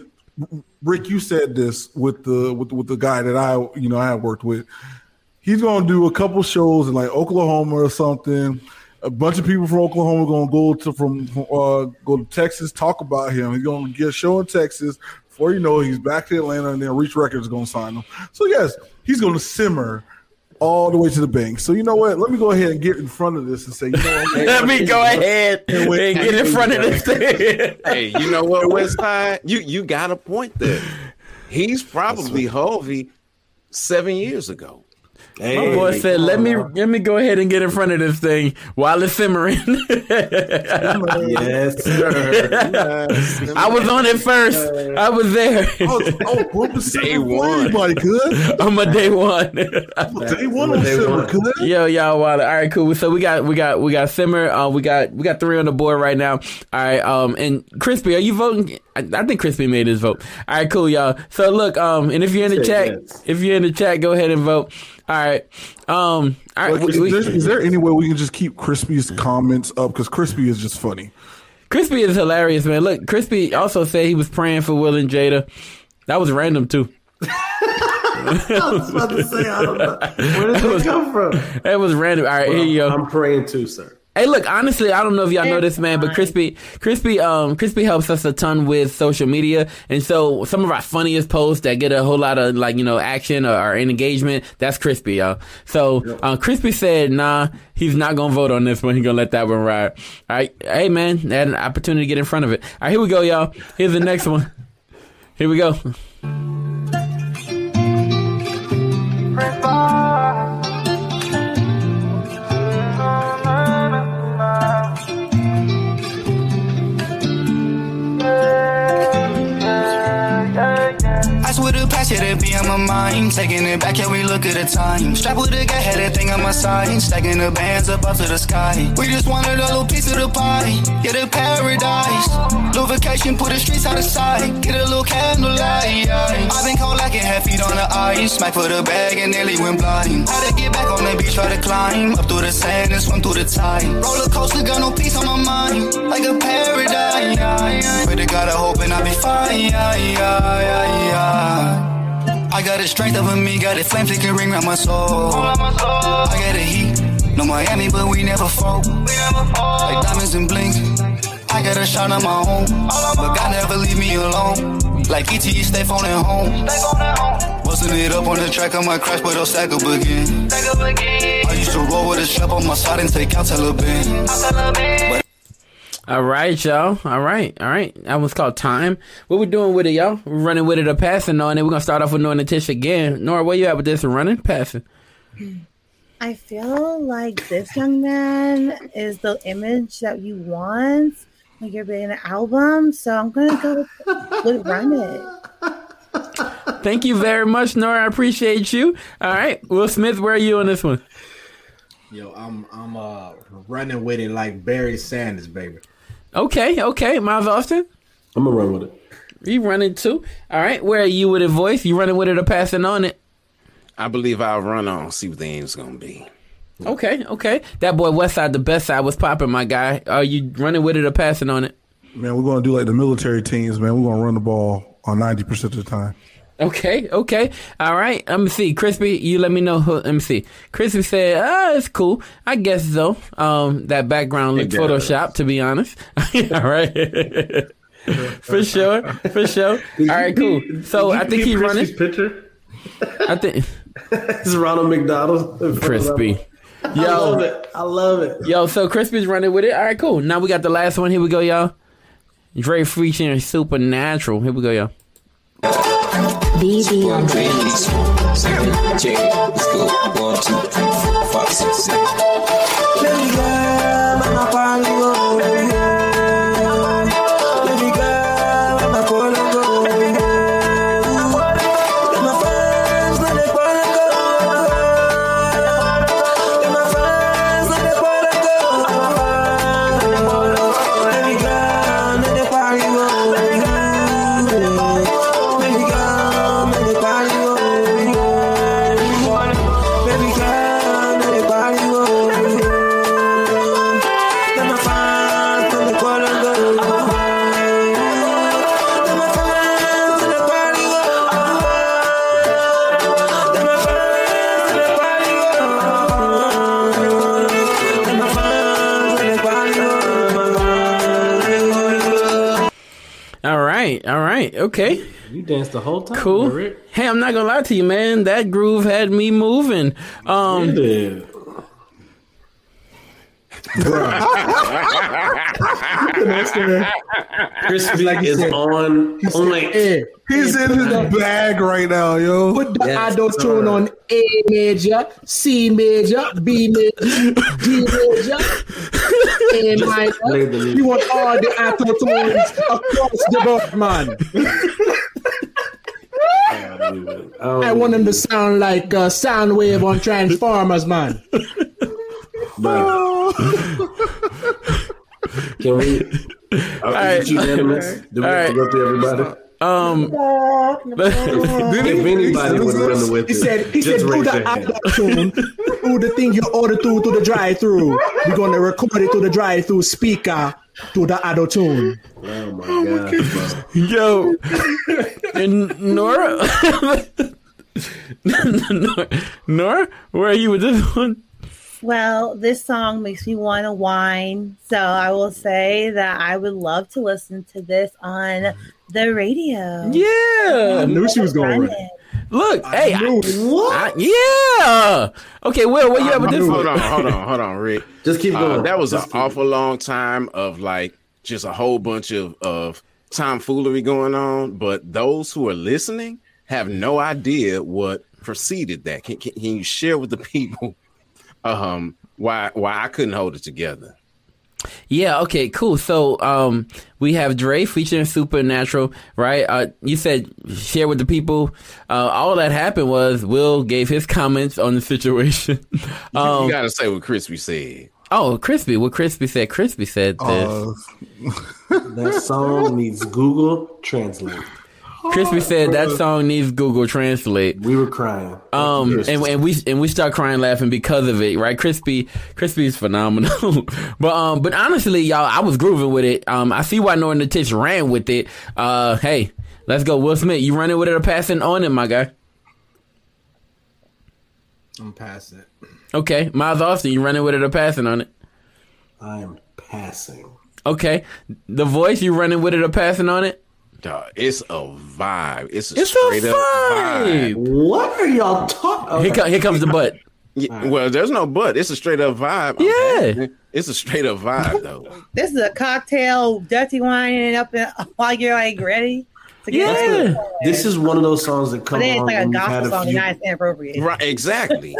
Rick, you said this with the with with the guy that I you know I have worked with. He's going to do a couple shows in like Oklahoma or something. A bunch of people from Oklahoma are going to go to from from, uh, go to Texas talk about him. He's going to get a show in Texas. Before you know, it, he's back to Atlanta, and then Reach Records is going to sign him. So yes, he's going to simmer all the way to the bank. So you know what? Let me go ahead and get in front of this and say, you know, what? Let me go ahead and get in front of this thing. Hey, you know what, West Side? You you got a point there. He's probably Hovey seven years ago. My boy said, "Let me let me go ahead and get in front of this thing while it's simmering." yes, sir. I was on it first. I was there. oh, oh bumper Day one. Everybody good? I'm a day one. Day one on Simmer, good? Yo, y'all wild. All right, cool. So we got we got we got Simmer. Uh, we got we got three on the board right now. All right. Um, and Crispy, are you voting? I, I think Crispy made his vote. All right, cool, y'all. So look, um, and if you're in the Said chat, yes. if you're in the chat, go ahead and vote. All right. Um. All right. Like, is, we- there, is there any way we can just keep Crispy's comments up? Because Crispy is just funny. Crispy is hilarious, man. Look, Crispy also said he was praying for Will and Jada. That was random too. I was about to say, I don't know. Where did that come from? That was random. All right, here you go. I'm praying too, sir. Hey, look, honestly, I don't know if y'all know this, man, but Crispy, Crispy, um, Crispy helps us a ton with social media, and so some of our funniest posts that get a whole lot of like you know action or, or engagement, that's Crispy, y'all. So, um, Crispy said, nah, he's not gonna vote on this one. He's gonna let that one ride. All right, hey man, had an opportunity to get in front of it. All right, here we go, y'all. Here's the next one. Here we go. Yeah, that be on my mind. Taking it back, yeah, we look at the time. Strap with a guy, had that thing on my side. Stacking the bands up up to the sky. We just wanted a little piece of the pie. Yeah, the paradise. Little vacation, put the streets out of sight. Get a little candlelight. I've been cold like it had feet on the ice. Smack for the bag and nearly went blind. Had to get back on the beach, try to climb. Up through the sand and swim through the tide. Roller coaster, got no peace on my mind. Like a paradise. Pray to God, I hope and I'll be fine. I got the strength over me, got the flame flickering around my soul. I got the heat, no Miami, but we never fall. Like diamonds and bling, I got a shine on my own, but God never leave me alone. Like ET, stay phone at home. Posting it up on the track, I might crash, but I'll stack up again. I used to roll with a strap on my side and take out Taliban. But All right, y'all. All right, all right. That one's called Time. What we doing with it, y'all? We're running with it or passing on it. We're gonna start off with Nora and Tish again. Nora, where you at with this? Running, passing? I feel like this young man is the image that you want when you're being an album. So I'm gonna go with, with Run It. Thank you very much, Nora. I appreciate you. All right, Will Smith, where are you on this one? Yo, I'm I'm uh running with it like Barry Sanders, baby. Okay, okay. Miles Austin? I'm gonna run with it. You running too? All right. Where are you with a voice? You running with it or passing on it? I believe I'll run on, see what the end's gonna be. Okay, okay. That boy Westside, the best side was popping, my guy. Are you running with it or passing on it? Man, we're gonna do like the military teams, man. We're gonna run the ball on ninety percent of the time. Okay, okay. All right. Let me see. Crispy, you let me know who let me see. Crispy said, ah, it's cool. I guess so. Um that background looked Photoshop, to be honest. All right. for sure. For sure. All right, cool. So I think he running. picture. I think is Ronald McDonald. Crispy. Yo, I love it. I love it. Yo, so Crispy's running with it. All right, cool. Now we got the last one. Here we go, y'all. Dre featuring Supernatural. Here we go, y'all. BB on Check it. Let's go. One, two, three, four, five, six, seven. Baby girl, I'm a right, okay. You danced the whole time. Cool. Hey, I'm not gonna lie to you, man. That groove had me moving. Um, Crispy is on on like He's in his bag right now, yo. Put the auto tune on A major, C major, B major, D major, A minor. You want all the auto tunes across the board, man. I want them to sound like uh, Soundwave on Transformers, man. Can we? All right. right. Unanimous. Do we All have to right. go through everybody? Um, if anybody would run with He it, said, he said, just do the your auto tune, do the thing you order through to the drive through. We're gonna record it to the drive through speaker to the auto tune. Oh my god, Yo, and Nora, Nora, Nora, where are you with this one? Well, this song makes me want to whine. So I will say that I would love to listen to this on the radio. Yeah, I knew she was going to Run Look, hey, I, I- yeah. Okay, Will, where you at with this hold on, hold on, hold on, Rick. Just keep Uh, going. that was Just an keep awful long time of like just a whole bunch of of tomfoolery going on. But those who are listening have no idea what preceded that. Can, can, can you share with the people um why why I couldn't hold it together? Yeah, okay, cool. So um we have Dre featuring Supernatural, right? Uh you said share with the people. Uh all that happened was Will gave his comments on the situation. um you gotta say what Crispy said. Oh, Crispy, what Crispy said. Crispy said this. Uh, that song needs Google Translate. Crispy said that song needs Google Translate. We were crying. Um, and, and we and we start crying laughing because of it, right? Crispy, Crispy's phenomenal. but um, but honestly, y'all, I was grooving with it. Um, I see why Northern Tish ran with it. Uh, hey, let's go, Will Smith. You running with it or passing on it, my guy? I'm passing it. Okay, Miles Austin, you running with it or passing on it? I am passing. Okay, the voice, you running with it or passing on it? Dog, it's a vibe. It's a It's a straight up vibe. vibe. What are y'all talking? Here, co- here comes the butt. Yeah, Well, there's no but. It's a straight up vibe. Yeah, it's a straight up vibe though. This is a cocktail, dirty wine and up in, while you're like ready. To get. This is one of those songs that But come then it's on like a when you've had gospel a song, few. and now it's inappropriate. Right, exactly.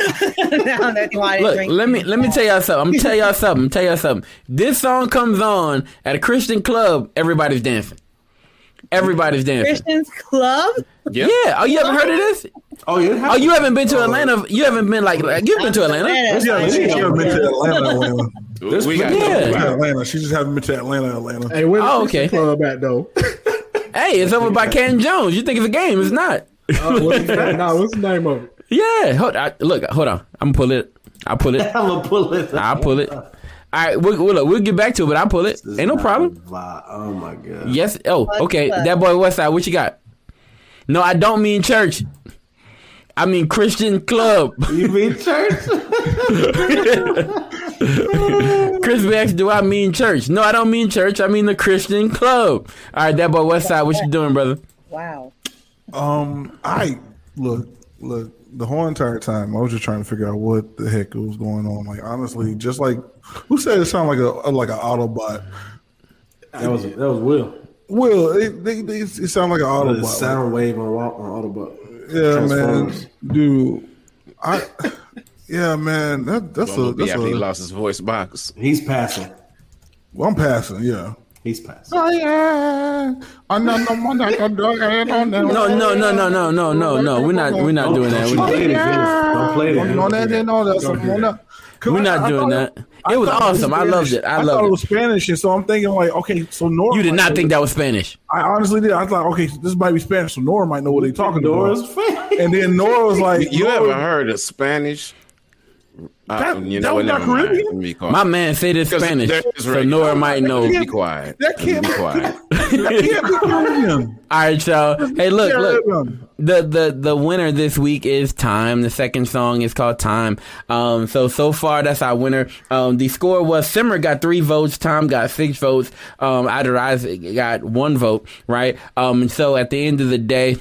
now dirty wine Look, let me let me tell y'all something. I'm gonna tell y'all something. I'm tell y'all something. This song comes on at a Christian club. Everybody's dancing. Everybody's dancing. Christians Club. Yeah. Oh, you haven't heard of this? Oh, yeah. Oh, you haven't been to Atlanta. You haven't been like, like you've been to Atlanta. Atlanta. Yeah, she haven't been to Atlanta, Atlanta. We got Yeah. Atlanta. She just haven't been to Atlanta, Atlanta. Hey, where's Oh, the okay. okay. club at though? Hey, it's over by Ken Jones. You think it's a game? It's not. Uh, what's, the, nah, what's the name of it? Yeah. Hold. I, look. Hold on. I'm gonna pull it. I'll pull it. I'm gonna pull it. I'll pull it. All right. We'll, we'll, look, we'll get back to it, but I'll pull it. Ain't no problem. Oh my god. Yes. Oh, okay. That boy Westside. What you got? No, I don't mean church. I mean Christian club. You mean church? Chris X, do I mean church? No, I don't mean church. I mean the Christian club. All right, that boy Westside. What you doing, brother? Wow. Um, I look, look. The whole entire time, I was just trying to figure out what the heck was going on. Like honestly, just like who said it sounded like a like an Autobot. That was that was Will. Will it, they, they, it sounded like an The Autobot. Soundwave on on Autobot. yeah, man, dude. I yeah, man. That that's Well, a that's after he lost his voice box. He's passing. Well, I'm passing. Yeah. He's passing. Oh yeah. I know no one that can do it on that. No, no, no, no, no, no, no, no. We're not. We're not doing that. Don't We're play it, Don't play it. Don't know that, they know that. Don't do that. We're not doing that. It was awesome. I loved it. I thought loved it it. was Spanish, and so I'm thinking like, okay, so Nora. You did not think that was Spanish. I honestly did. I thought, okay, this might be Spanish, so Nora might know what they're talking Nora's about. And then Nora was like, You Nora- ever heard of Spanish? Uh, That- you that know, was what, not never mind. Caribbean? Let me be quiet. My man said it's Spanish, there is so right- Nora might know. Be quiet. That can't be be- quiet. That can't be Caribbean. All right, y'all. Hey, look, look. The the the winner this week is Time. The second song is called Time. Um, so so far that's our winner. Um, the score was Simmer got three votes, Time got six votes. Um, Adoraz got one vote, right? Um, and so at the end of the day,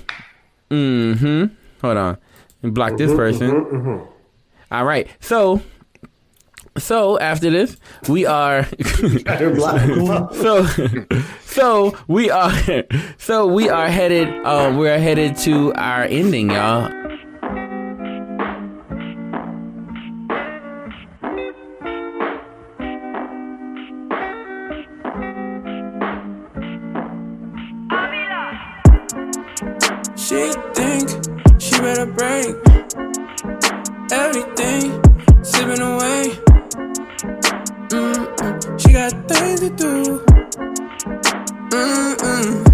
mm-hmm. Hold on, and block this person. All right, so. So after this, we are so so we are so we are headed uh we're headed to our ending, y'all. She think she better break everything, slipping away. Mm-mm. She got things to do. Mm-mm.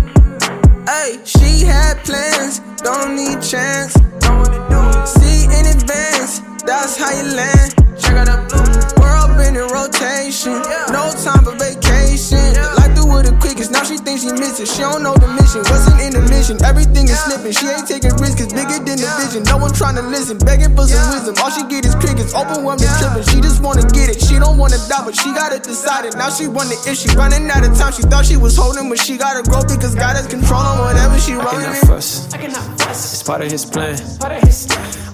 Hey, she had plans, don't need chance. Don't wanna do it. See in advance, that's how you land. Check out the blue world been in rotation. No time for vacation. Life through with the quickest. Now she thinks she missing. She don't know the mission. Wasn't in the mission. Everything is slipping. She ain't taking risks. It's bigger than the vision. No one trying to listen. Begging for some wisdom. All she get is crickets. Overwhelmed and tripping. She just wanna get it. She don't wanna die, but she got it decided. Now she wonder if she running out of time. She thought she was holding, but she gotta grow because God is controlling whatever she running. I rolling. cannot fuss. I cannot fuss. It's part of his plan.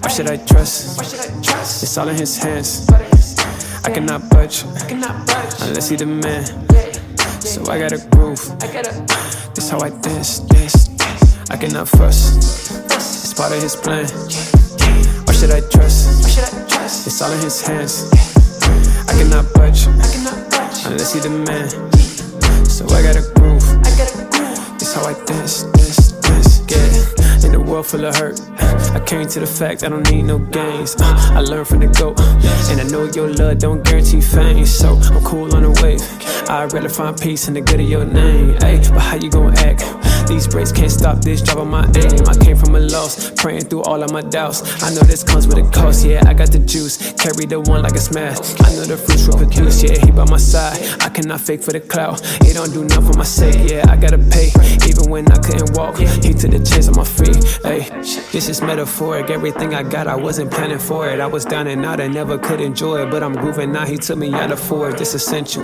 Why should I trust? Why should I trust? It's all in his hands. I cannot budge. I cannot budge unless he the man. So I gotta groove. I. This how I dance, dance. I cannot fuss. It's part of his plan. Why should I trust? It's all in his hands. I cannot budge. I cannot budge unless he the man. So I groove. I groove. This how I dance, dance, dance. Yeah, in the world full of hurt. I came to the fact I don't need no games. Uh, I learned from the goat, and I know your love don't guarantee fame. So I'm cool on the wave. I'd rather find peace in the good of your name. Hey, but how you gon' act? These breaks can't stop this drop on my aim. I came from a loss, praying through all of my doubts. I know this comes with a cost, yeah. I got the juice, carry the one like it's math. I know the fruits will produce, yeah. He by my side. I cannot fake for the clout. It don't do nothing for my sake, yeah. I gotta pay, even when I couldn't walk. He took the chance on my feet, hey. This is metaphoric. Everything I got, I wasn't planning for it. I was down and out, I never could enjoy it. But I'm grooving now, he took me out of it. This essential.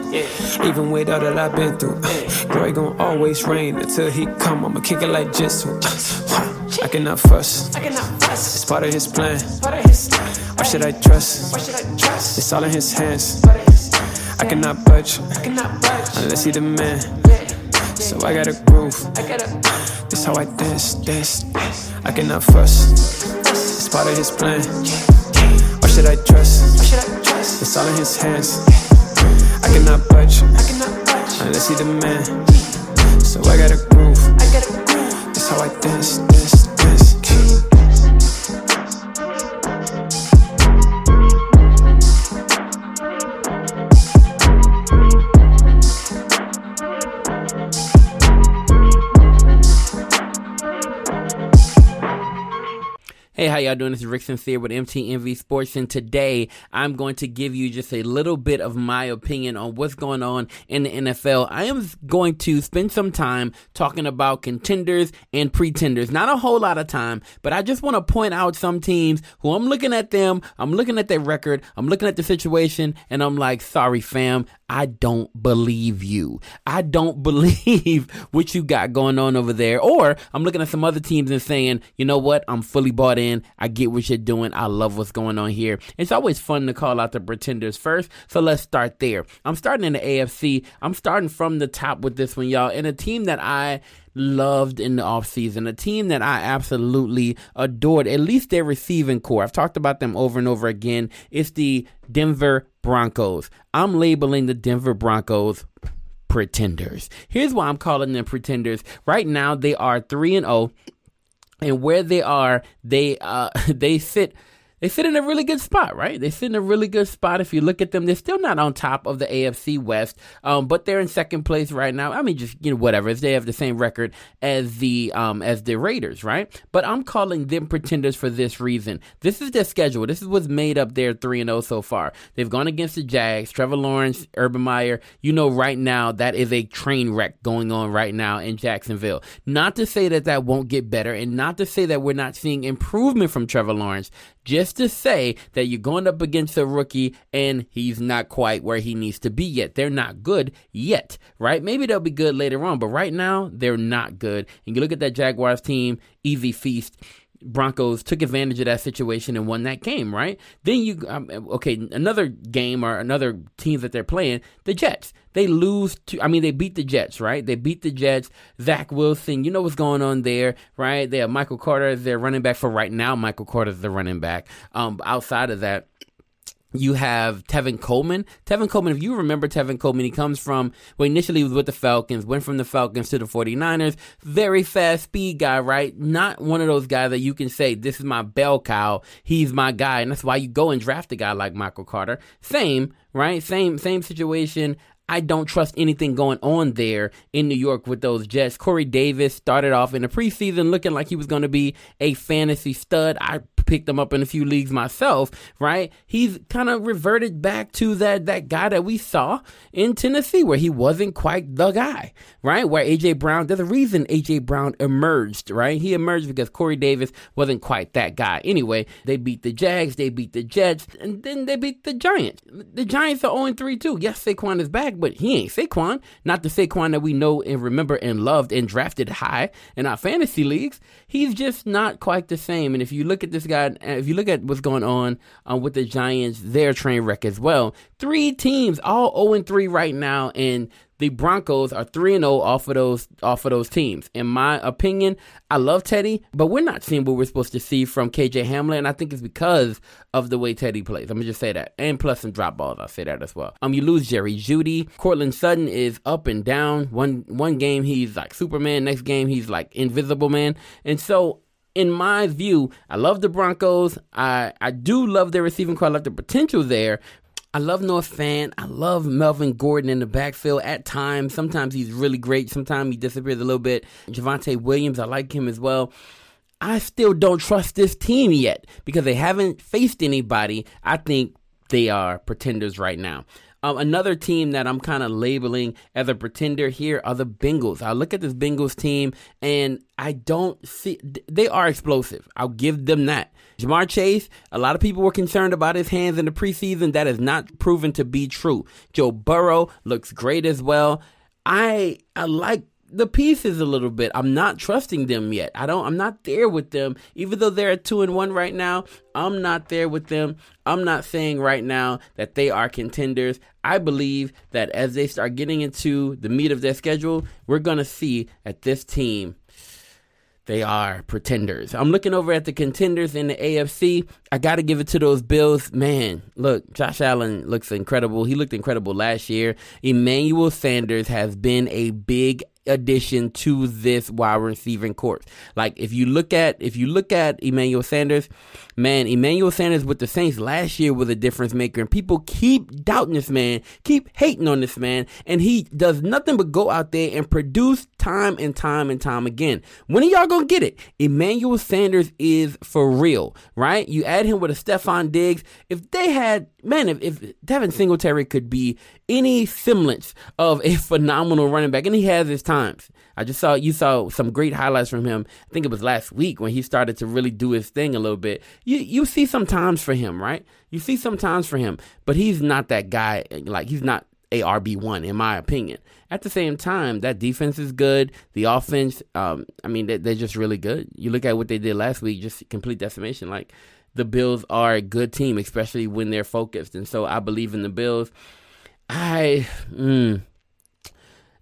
Even with all that I've been through, glory gon' always rain until he come. I'ma kick it like Jitsu. I cannot fuss. It's part of his plan. Why should I trust? It's all in his hands. I cannot budge I cannot budge. unless he the man. So I got a groove. This how I dance, dance. I cannot fuss. It's part of his plan. Why should I trust? It's all in his hands. I cannot budge unless he the man. So I got a groove. This how I dance, dance, Hey, how y'all doing? This is Rick Sincere with MTMV Sports, and today I'm going to give you just a little bit of my opinion on what's going on in the NFL. I am going to spend some time talking about contenders and pretenders. Not a whole lot of time, but I just want to point out some teams who I'm looking at them, I'm looking at their record, I'm looking at the situation, and I'm like, sorry, fam, I don't believe you. I don't believe what you got going on over there. Or I'm looking at some other teams and saying, you know what? I'm fully bought in. I get what you're doing. I love what's going on here. It's always fun to call out the pretenders first. So let's start there. I'm starting in the AFC. I'm starting from the top with this one, y'all. And a team that I loved in the offseason, a team that I absolutely adored, at least their receiving core. I've talked about them over and over again. It's the Denver Broncos. I'm labeling the Denver Broncos pretenders. Here's why I'm calling them pretenders. Right now, they are 3 and 0 and where they are, they uh they sit they sit in a really good spot, right? They sit in a really good spot. If you look at them, they're still not on top of the AFC West, um, but they're in second place right now. I mean, just you know, whatever. They have the same record as the um, as the Raiders, right? But I'm calling them pretenders for this reason. This is their schedule. This is what's made up their three and zero so far. They've gone against the Jags, Trevor Lawrence, Urban Meyer. You know, right now that is a train wreck going on right now in Jacksonville. Not to say that that won't get better, and not to say that we're not seeing improvement from Trevor Lawrence. Just to say that you're going up against a rookie and he's not quite where he needs to be yet. They're not good yet, right? Maybe they'll be good later on, but right now they're not good. And you look at that Jaguars team, easy feast. Broncos took advantage of that situation and won that game, right? Then you, um, okay, another game or another team that they're playing, the Jets. They lose to, I mean, they beat the Jets, right? They beat the Jets. Zach Wilson, you know what's going on there, right? They have Michael Carter as their running back for right now. Michael Carter is the running back. Um, outside of that, you have Tevin Coleman. Tevin Coleman, if you remember Tevin Coleman, he comes from, well, initially was with the Falcons, went from the Falcons to the 49ers. Very fast speed guy, right? Not one of those guys that you can say, this is my bell cow. He's my guy. And that's why you go and draft a guy like Michael Carter. Same, right? Same, same situation. I don't trust anything going on there in New York with those Jets. Corey Davis started off in the preseason looking like he was going to be a fantasy stud. I picked him up in a few leagues myself, right? He's kind of reverted back to that that guy that we saw in Tennessee where he wasn't quite the guy, right? Where AJ Brown, there's a reason AJ Brown emerged, right? He emerged because Corey Davis wasn't quite that guy. Anyway, they beat the Jags, they beat the Jets, and then they beat the Giants. The Giants are 0-3 too. Yes, Saquon is back, but he ain't Saquon. Not the Saquon that we know and remember and loved and drafted high in our fantasy leagues. He's just not quite the same. And if you look at this guy, if you look at what's going on um, with the Giants, their train wreck as well. Three teams, all 0 3 right now, and the Broncos are 3 0 off of those off of those teams. In my opinion, I love Teddy, but we're not seeing what we're supposed to see from KJ Hamler, and I think it's because of the way Teddy plays. I'm gonna just say that. And plus some drop balls, I'll say that as well. Um you lose Jerry Jeudy. Courtland Sutton is up and down. One one game he's like Superman, next game he's like Invisible Man. And so in my view, I love the Broncos. I, I do love their receiving core. I love the potential there. I love Noah Fant. I love Melvin Gordon in the backfield at times. Sometimes he's really great. Sometimes he disappears a little bit. Javonte Williams, I like him as well. I still don't trust this team yet because they haven't faced anybody. I think they are pretenders right now. Um, another team that I'm kind of labeling as a pretender here are the Bengals. I look at this Bengals team and I don't see they are explosive. I'll give them that. Ja'Marr Chase, a lot of people were concerned about his hands in the preseason. That has not proven to be true. Joe Burrow looks great as well. I I like the pieces a little bit. I'm not trusting them yet. I don't I'm not there with them. Even though they're at 2 and 1 right now, I'm not there with them. I'm not saying right now that they are contenders. I believe that as they start getting into the meat of their schedule, we're going to see that this team they are pretenders. I'm looking over at the contenders in the AFC. I got to give it to those Bills. Man, look, Josh Allen looks incredible. He looked incredible last year. Emmanuel Sanders has been a big addition to this wide receiving corps. Like if you look at if you look at Emmanuel Sanders, man, Emmanuel Sanders with the Saints last year was a difference maker, and people keep doubting this man, keep hating on this man, and he does nothing but go out there and produce time and time and time again. When are y'all gonna get it? Emmanuel Sanders is for real, right? You add him with a Stefon Diggs. If they had man, if, if Devin Singletary could be any semblance of a phenomenal running back, and he has his times. I just saw you saw some great highlights from him. I think it was last week when he started to really do his thing a little bit. You you see some times for him, right? You see some times for him, but he's not that guy. Like he's not a RB one in my opinion. At the same time, that defense is good. The offense, um, I mean, they're, they're just really good. You look at what they did last week, just complete decimation. Like the Bills are a good team, especially when they're focused, and so I believe in the Bills. I. Mm,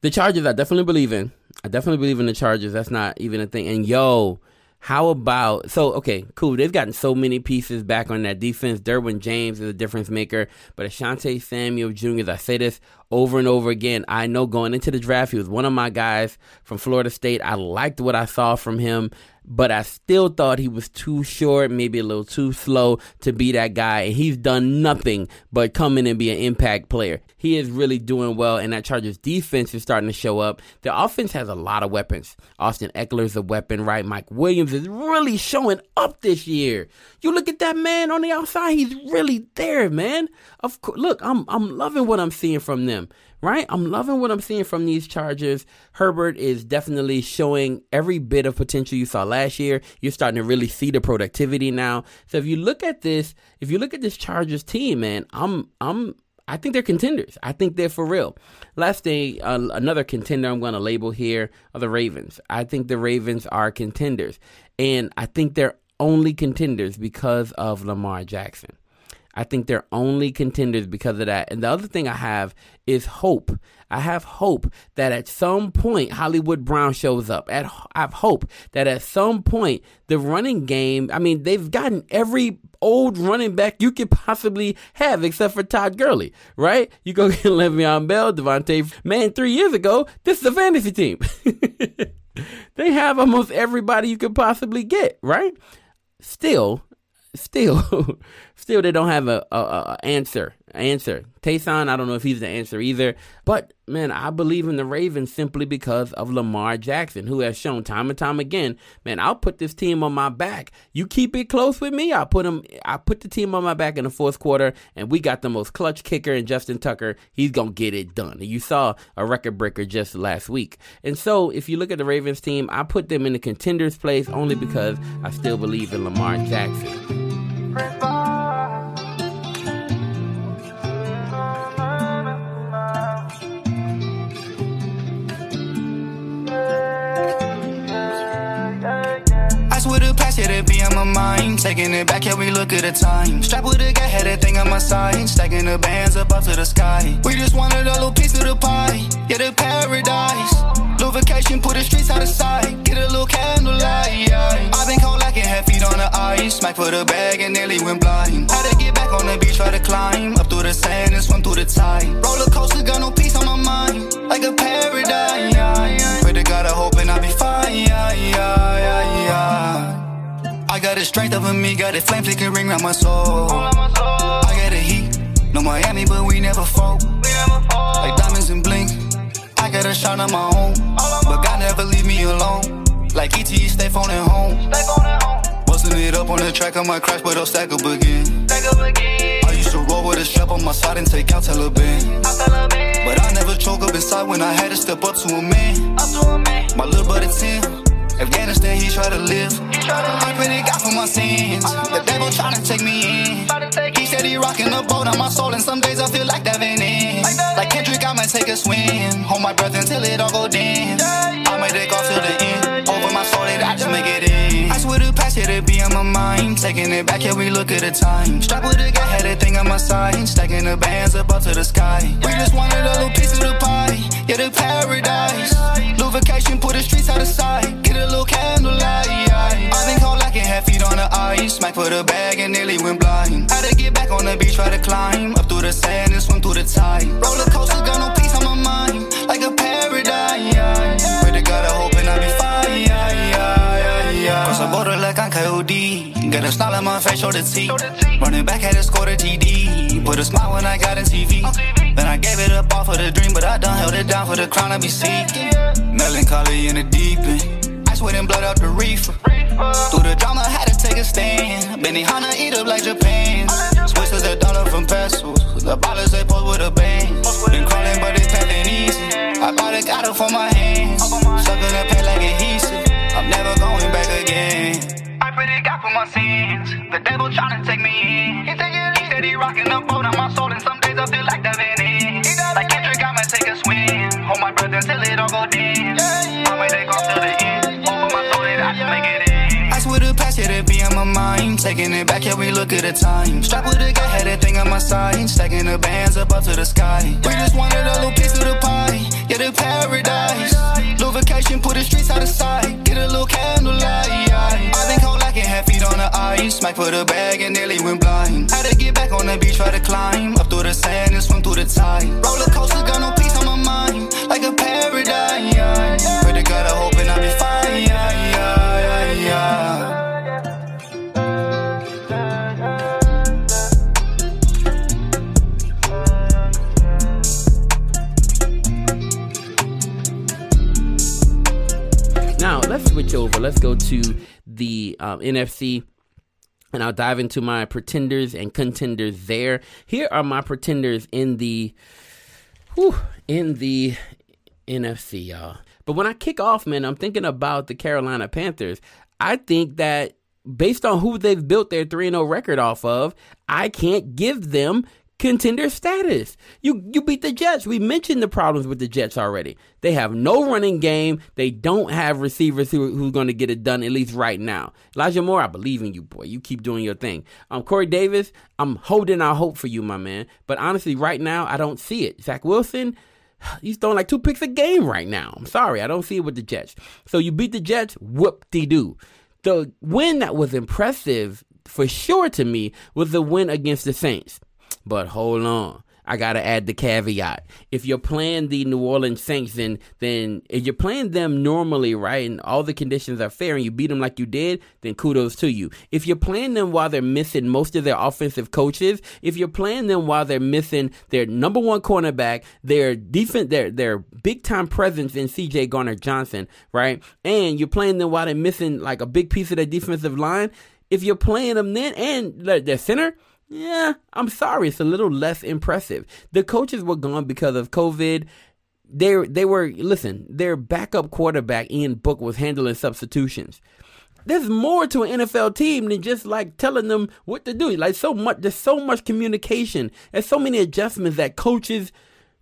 the Chargers, I definitely believe in. I definitely believe in the Chargers. That's not even a thing. And yo, how about so okay, cool. They've gotten so many pieces back on that defense. Derwin James is a difference maker, but Asante Samuel Jr. As I say this over and over again. I know going into the draft, he was one of my guys from Florida State. I liked what I saw from him, but I still thought he was too short, maybe a little too slow to be that guy. And he's done nothing but come in and be an impact player. He is really doing well, and that Chargers defense is starting to show up. The offense has a lot of weapons. Austin Ekeler's a weapon, right? Mike Williams is really showing up this year. You look at that man on the outside; he's really there, man. Of look, I'm I'm loving what I'm seeing from them right? I'm loving what I'm seeing from these Chargers. Herbert is definitely showing every bit of potential you saw last year. You're starting to really see the productivity now. So if you look at this, if you look at this Chargers team, man, I'm I'm I think they're contenders. I think they're for real. Last thing, uh, another contender I'm going to label here are the Ravens. I think the Ravens are contenders, and I think they're only contenders because of Lamar Jackson. I think they're only contenders because of that. And the other thing I have is hope. I have hope that at some point Hollywood Brown shows up. At I have hope that at some point the running game. I mean, they've gotten every old running back you could possibly have, except for Todd Gurley, right? You go get Le'Veon Bell, Devontae. Man, three years ago, this is a fantasy team. they have almost everybody you could possibly get, right? Still, still, still, they don't have a, a, a answer. Answer. Taysom, I don't know if he's the answer either. But man, I believe in the Ravens simply because of Lamar Jackson, who has shown time and time again, man, I'll put this team on my back. You keep it close with me, I'll put him. I put the team on my back in the fourth quarter, and we got the most clutch kicker in Justin Tucker. He's gonna get it done. You saw a record breaker just last week. And so, if you look at the Ravens team, I put them in the contenders place only because I still believe in Lamar Jackson. Taking it back, yeah, we look at the time. Strap with a guy, had that thing on my side. Stacking the bands up up to the sky. We just wanted a little piece of the pie. Yeah, the paradise. Little vacation, put the streets out of sight. Get a little candlelight. I've been cold like it, had feet on the ice. Smack for the bag and nearly went blind. Had to get back on the beach, try to climb. Up through the sand and swim through the tide. Roller coaster, got no peace on my mind. Like a paradise. Pray to God, I hope and I'll be fine. Yeah, yeah, yeah, yeah. I got the strength of a me, got the flame flickering ring around my soul. I got the heat, no Miami, but we never fold. Like diamonds and bling, I got a shine on my own. But God never leave me alone. Like ET, stay phone at home. Busting it up on the track, I might crash, but I'll stack up again. I used to roll with a strap on my side and take out Taliban. But I never choke up inside when I had to step up to a man. My little brother Tim, Afghanistan, he try to live. I pray to God for my sins. The devil trying to take me in. He said he rocking the boat on my soul, and some days I feel like diving in. Like Kendrick, I might take a swim. Hold my breath until it all go dim. I might take off till the end. Over my soul, that I just make it in. I swear the past, yeah, it be on my mind. Taking it back, yeah, we look at the time. Strap with a guy, had a thing on my side. Stacking the bands up up to the sky. We just wanted a little piece of the pie. Yeah, the paradise. Little vacation, put the streets out of sight. Get a little candlelight. I've been cold like it had feet on the ice. Smack for the bag and nearly went blind. Had to get back on the beach, try to climb. Up through the sand and swim through the tide. Roller coaster, got no peace on my mind. Like a paradise. Cross the border like I'm KOD. Got a smile on my face, show the teeth. Running back, had to score the TD. Put a smile when I got in TV. Then I gave it up all for the dream, but I done held it down for the crown I be seeking. Melancholy in the deep end. I sweat and blood out the reefer. Through the drama, had to take a stand. Benihana eat up like Japan. Switch to the dollar from pesos. The ballers they pose with a bang. Been crawling, but it's nothing easy. I bought a got it for my hands. Sucking the pain like adhesive. I'm never going back again. I pray to God for my sins. The devil trying to take me in. He said he rocking the boat on my soul, and some days I feel like diving in. Like Kendrick, I'ma take a swim. Hold my breath until it all go dim. I might take off till the end. Over my soul, that I make it in. I swear the past, yeah, it be on my mind. Taking it back, yeah, we look at the time. Strap with a guy, had a thing on my side. Stacking the bands up up to the sky. We just wanted a little piece of the pie. Yeah, the paradise. Little vacation, put the streets out of sight. Get a little candlelight. I've been cold like it had feet on the ice. Smack for the bag and nearly went blind. Had to get back on the beach, try to climb. Up through the sand and swim through the tide. Roller coaster, got no peace on my mind. Like a paradise. Let's switch over. Let's go to the um, NFC. And I'll dive into my pretenders and contenders there. Here are my pretenders in the whew, in the NFC, y'all. But when I kick off, man, I'm thinking about the Carolina Panthers. I think that based on who they've built their 3 0 record off of, I can't give them contender status. You you beat the Jets. We mentioned the problems with the Jets already. They have no running game. They don't have receivers who who's going to get it done at least right now. Elijah Moore, I believe in you, boy. You keep doing your thing. Um, Corey Davis, I'm holding out hope for you, my man. But honestly, right now, I don't see it. Zach Wilson. He's throwing like two picks a game right now. I'm sorry, I don't see it with the Jets. So you beat the Jets, whoop de doo. The win that was impressive for sure to me was the win against the Saints. But hold on. I gotta add the caveat. If you're playing the New Orleans Saints, then then if you're playing them normally, right, and all the conditions are fair, and you beat them like you did, then kudos to you. If you're playing them while they're missing most of their offensive coaches, if you're playing them while they're missing their number one cornerback, their defense, their their big time presence in C.J. Gardner-Johnson, right, and you're playing them while they're missing like a big piece of their defensive line. If you're playing them then and their center yeah, I'm sorry, it's a little less impressive. The coaches were gone because of COVID. They they were listen. Their backup quarterback Ian Book was handling substitutions. There's more to an NFL team than just like telling them what to do. Like so much, there's so much communication. There's so many adjustments that coaches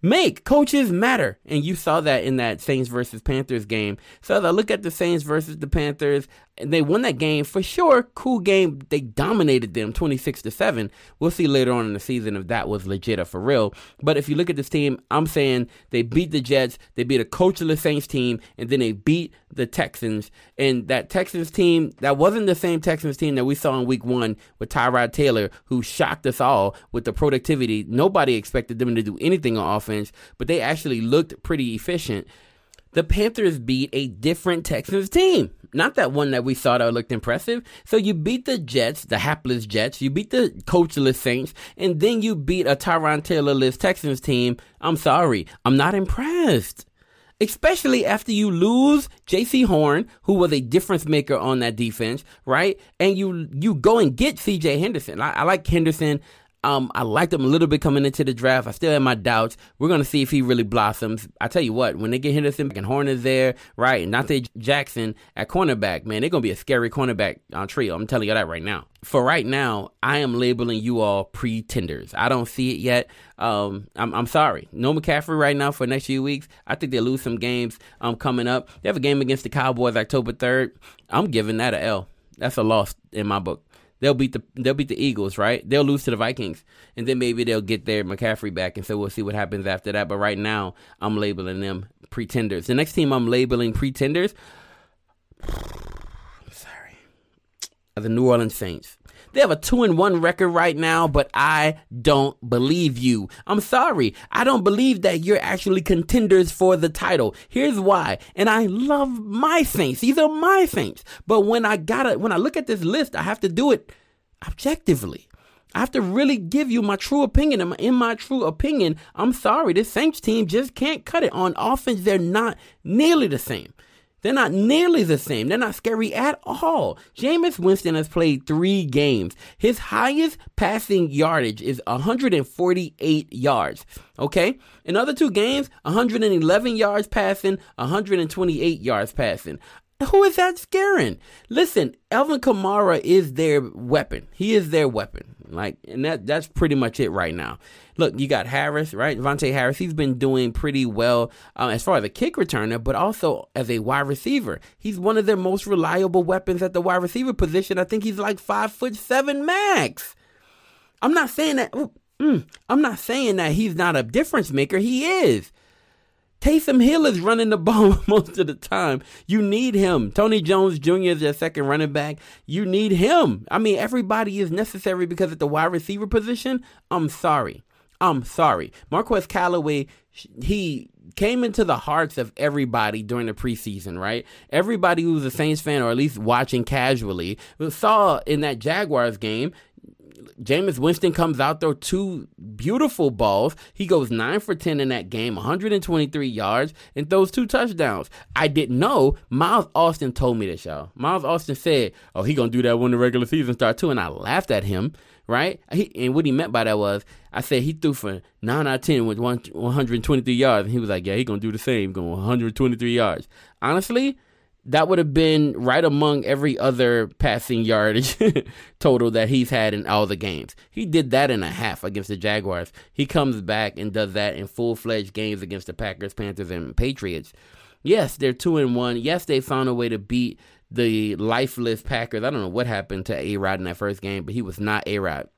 make. Coaches matter. And you saw that in that Saints versus Panthers game. So as I look at the Saints versus the Panthers, and they won that game for sure. Cool game. They dominated them 26 to 7. We'll see later on in the season if that was legit or for real. But if you look at this team, I'm saying they beat the Jets, they beat a coachless Saints team, and then they beat the Texans. And that Texans team, that wasn't the same Texans team that we saw in week one with Tyrod Taylor, who shocked us all with the productivity. Nobody expected them to do anything on offense, but they actually looked pretty efficient. The Panthers beat a different Texans team. Not that one that we thought looked impressive. So you beat the Jets, the hapless Jets. You beat the coachless Saints. And then you beat a Tyrod Taylor-less Texans team. I'm sorry. I'm not impressed. Especially after you lose Jaycee Horn, who was a difference maker on that defense, right? And you you go and get C.J. Henderson. I, I like Henderson. Um, I liked him a little bit coming into the draft. I still have my doubts. We're gonna see if he really blossoms. I tell you what, when they get Henderson and Horner's there, right, and Donte Jackson at cornerback, man, they're gonna be a scary cornerback uh, trio. I'm telling you that right now. For right now, I am labeling you all pretenders. I don't see it yet. Um, I'm, I'm sorry. No McCaffrey right now for next few weeks. I think they lose some games um, coming up. They have a game against the Cowboys October 3rd. I'm giving that a L. That's a loss in my book. They'll beat the they'll beat the Eagles, right? They'll lose to the Vikings, and then maybe they'll get their McCaffrey back, and so we'll see what happens after that. But right now, I'm labeling them pretenders. The next team I'm labeling pretenders, sorry, are the New Orleans Saints. They have a two and one record right now, but I don't believe you. I'm sorry. I don't believe that you're actually contenders for the title. Here's why. And I love my Saints. These are my Saints. But when I gotta, when I look at this list, I have to do it objectively. I have to really give you my true opinion. And In my true opinion, I'm sorry, this Saints team just can't cut it. On offense, they're not nearly the same. They're not nearly the same. They're not scary at all. Jameis Winston has played three games. His highest passing yardage is 148 yards. Okay? In other two games, 111 yards passing, 128 yards passing. Who is that scaring? Listen, Alvin Kamara is their weapon. He is their weapon. Like, and that that's pretty much it right now. Look, you got Harris, right? Deonte Harris. He's been doing pretty well um, as far as a kick returner, but also as a wide receiver. He's one of their most reliable weapons at the wide receiver position. I think he's like five foot seven max. I'm not saying that. mm, I'm not saying that he's not a difference maker. He is. Taysom Hill is running the ball most of the time. You need him. Tony Jones Jr. is their second running back. You need him. I mean, everybody is necessary because at the wide receiver position, I'm sorry. I'm sorry. Marquez Callaway, he came into the hearts of everybody during the preseason, right? Everybody who was a Saints fan or at least watching casually saw in that Jaguars game Jameis Winston comes out there two beautiful balls. He goes nine for ten in that game, 123 yards, and throws two touchdowns. I didn't know. Miles Austin told me this, y'all. Miles Austin said, "Oh, he gonna do that when the regular season starts too," and I laughed at him. Right? He, and what he meant by that was, I said he threw for nine out of ten with one, 123 yards, and he was like, "Yeah, he gonna do the same, going 123 yards." Honestly, that would have been right among every other passing yardage total that he's had in all the games. He did that in a half against the Jaguars. He comes back and does that in full fledged games against the Packers, Panthers, and Patriots. Yes, they're two and one. Yes, they found a way to beat the lifeless Packers. I don't know what happened to A Rod in that first game, but he was not A Rod.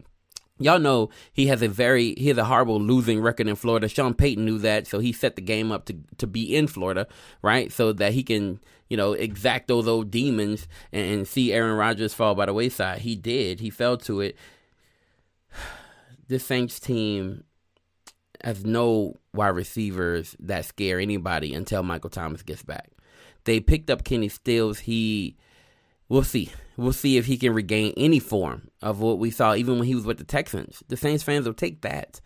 Y'all know he has a very he has a horrible losing record in Florida. Sean Payton knew that, so he set the game up to to be in Florida, right? So that he can you know exact those old demons and, and see Aaron Rodgers fall by the wayside. He did. He fell to it. This Saints team has no wide receivers that scare anybody until Michael Thomas gets back. They picked up Kenny Stills. He We'll see. We'll see if he can regain any form of what we saw even when he was with the Texans. The Saints fans will take that.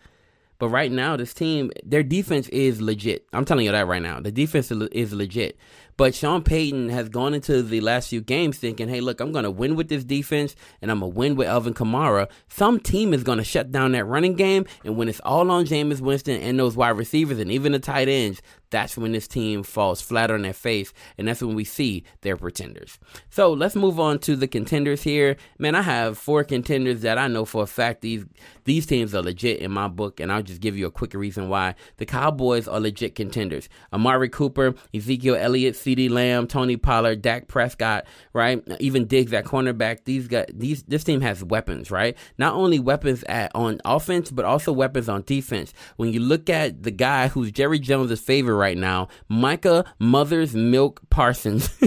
But right now, this team, their defense is legit. I'm telling you that right now. The defense is legit. But Sean Payton has gone into the last few games thinking, hey, look, I'm going to win with this defense and I'm going to win with Alvin Kamara. Some team is going to shut down that running game. And when it's all on Jameis Winston and those wide receivers and even the tight ends, that's when this team falls flat on their face. And that's when we see they're pretenders. So let's move on to the contenders here. Man, I have four contenders that I know for a fact these, these teams are legit in my book. And I'll just give you a quick reason why. The Cowboys are legit contenders. Amari Cooper, Ezekiel Elliott, CeeDee Lamb, Tony Pollard, Dak Prescott, right? Even Diggs at cornerback. These guys, these this team has weapons, right? Not only weapons at on offense, but also weapons on defense. When you look at the guy who's Jerry Jones' favorite right now, Micah Mother's Milk Parsons.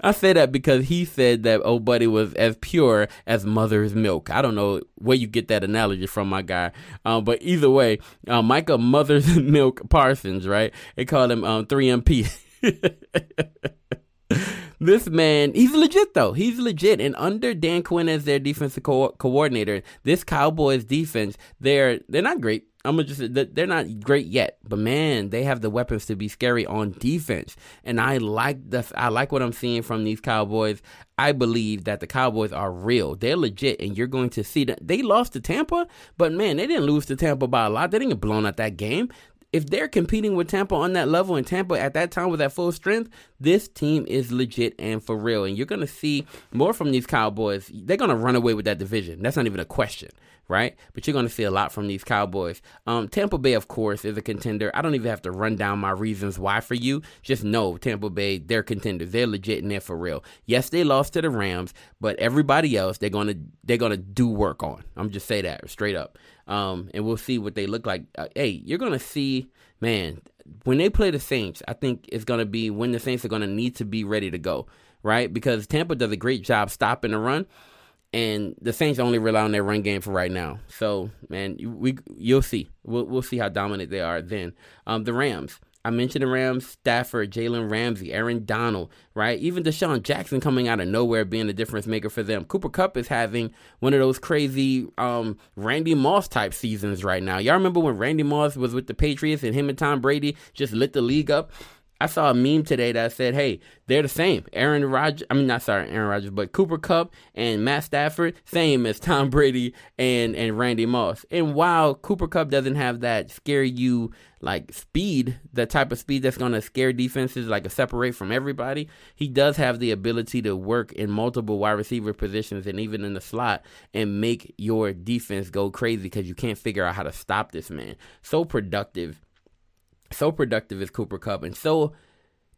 I say that because he said that old buddy was as pure as mother's milk. I don't know where you get that analogy from, my guy. Um, but either way, uh, Micah Mother's Milk Parsons, right? They call him um, 3MP. this man, he's legit though. He's legit. And under Dan Quinn as their defensive co- coordinator, this Cowboys defense, they're they're not great. I'm gonna just they're not great yet, but man, they have the weapons to be scary on defense. And I like the I like what I'm seeing from these Cowboys. I believe that the Cowboys are real. They're legit, and you're going to see that they lost to Tampa, but man, they didn't lose to Tampa by a lot. They didn't get blown out that game if they're competing with Tampa on that level and Tampa at that time was at full strength, this team is legit and for real. And you're going to see more from these Cowboys. They're going to run away with that division. That's not even a question, right? But you're going to see a lot from these Cowboys. Um, Tampa Bay, of course, is a contender. I don't even have to run down my reasons why for you. Just know Tampa Bay, they're contenders. They're legit and they're for real. Yes, they lost to the Rams, but everybody else, they're going to they're going to do work on. I'm just say that straight up. Um, and we'll see what they look like. Uh, hey, you're gonna see, man, when they play the Saints. I think it's gonna be when the Saints are gonna need to be ready to go, right? Because Tampa does a great job stopping the run, and the Saints only rely on their run game for right now. So, man, we you'll see. We'll we'll see how dominant they are then. Um, the Rams. I mentioned the Rams, Stafford, Jalen Ramsey, Aaron Donald, right? Even DeSean Jackson coming out of nowhere being a difference maker for them. Cooper Kupp is having one of those crazy um, Randy Moss type seasons right now. Y'all remember when Randy Moss was with the Patriots and him and Tom Brady just lit the league up? I saw a meme today that said, "Hey, they're the same. Aaron Rodgers, I mean, not sorry, Aaron Rodgers, but Cooper Kupp and Matt Stafford, same as Tom Brady and and Randy Moss. And while Cooper Kupp doesn't have that scare you like speed, the type of speed that's going to scare defenses, like a separate from everybody, he does have the ability to work in multiple wide receiver positions and even in the slot and make your defense go crazy because you can't figure out how to stop this man. So productive." So productive is Cooper Kupp and so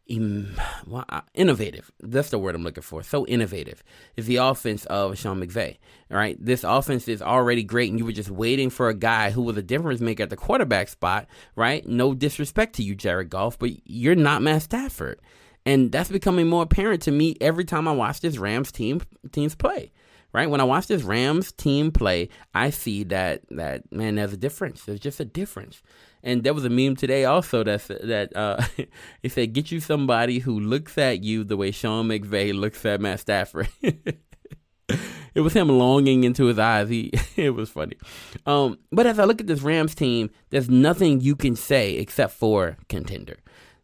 uh, innovative. That's the word I'm looking for. So innovative is the offense of Sean McVay. All right, this offense is already great, and you were just waiting for a guy who was a difference maker at the quarterback spot. Right? No disrespect to you, Jared Goff, but you're not Matt Stafford, and that's becoming more apparent to me every time I watch this Rams team teams play right? When I watch this Rams team play, I see that that man, there's a difference. There's just a difference. And there was a meme today also that that uh, it said, "Get you somebody who looks at you the way Sean McVay looks at Matt Stafford." it was him longing into his eyes. He it was funny. Um, but as I look at this Rams team, there's nothing you can say except for contender,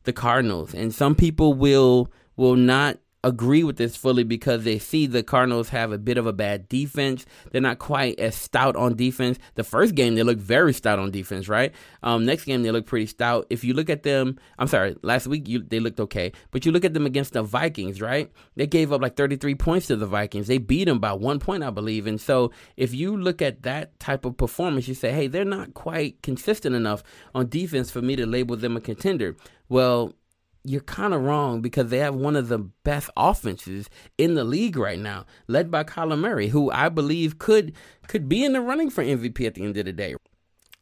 the Cardinals, and some people will will not agree with this fully because they see the Cardinals have a bit of a bad defense. They're not quite as stout on defense. The first game they looked very stout on defense, right? Um, next game they look pretty stout. If you look at them, I'm sorry, last week you, they looked okay, but you look at them against the Vikings, right? They gave up like 33 points to the Vikings. They beat them by one point, I believe. And so if you look at that type of performance, you say, hey, they're not quite consistent enough on defense for me to label them a contender. Well, you're kind of wrong because they have one of the best offenses in the league right now, led by Kyler Murray, who I believe could could be in the running for MVP at the end of the day.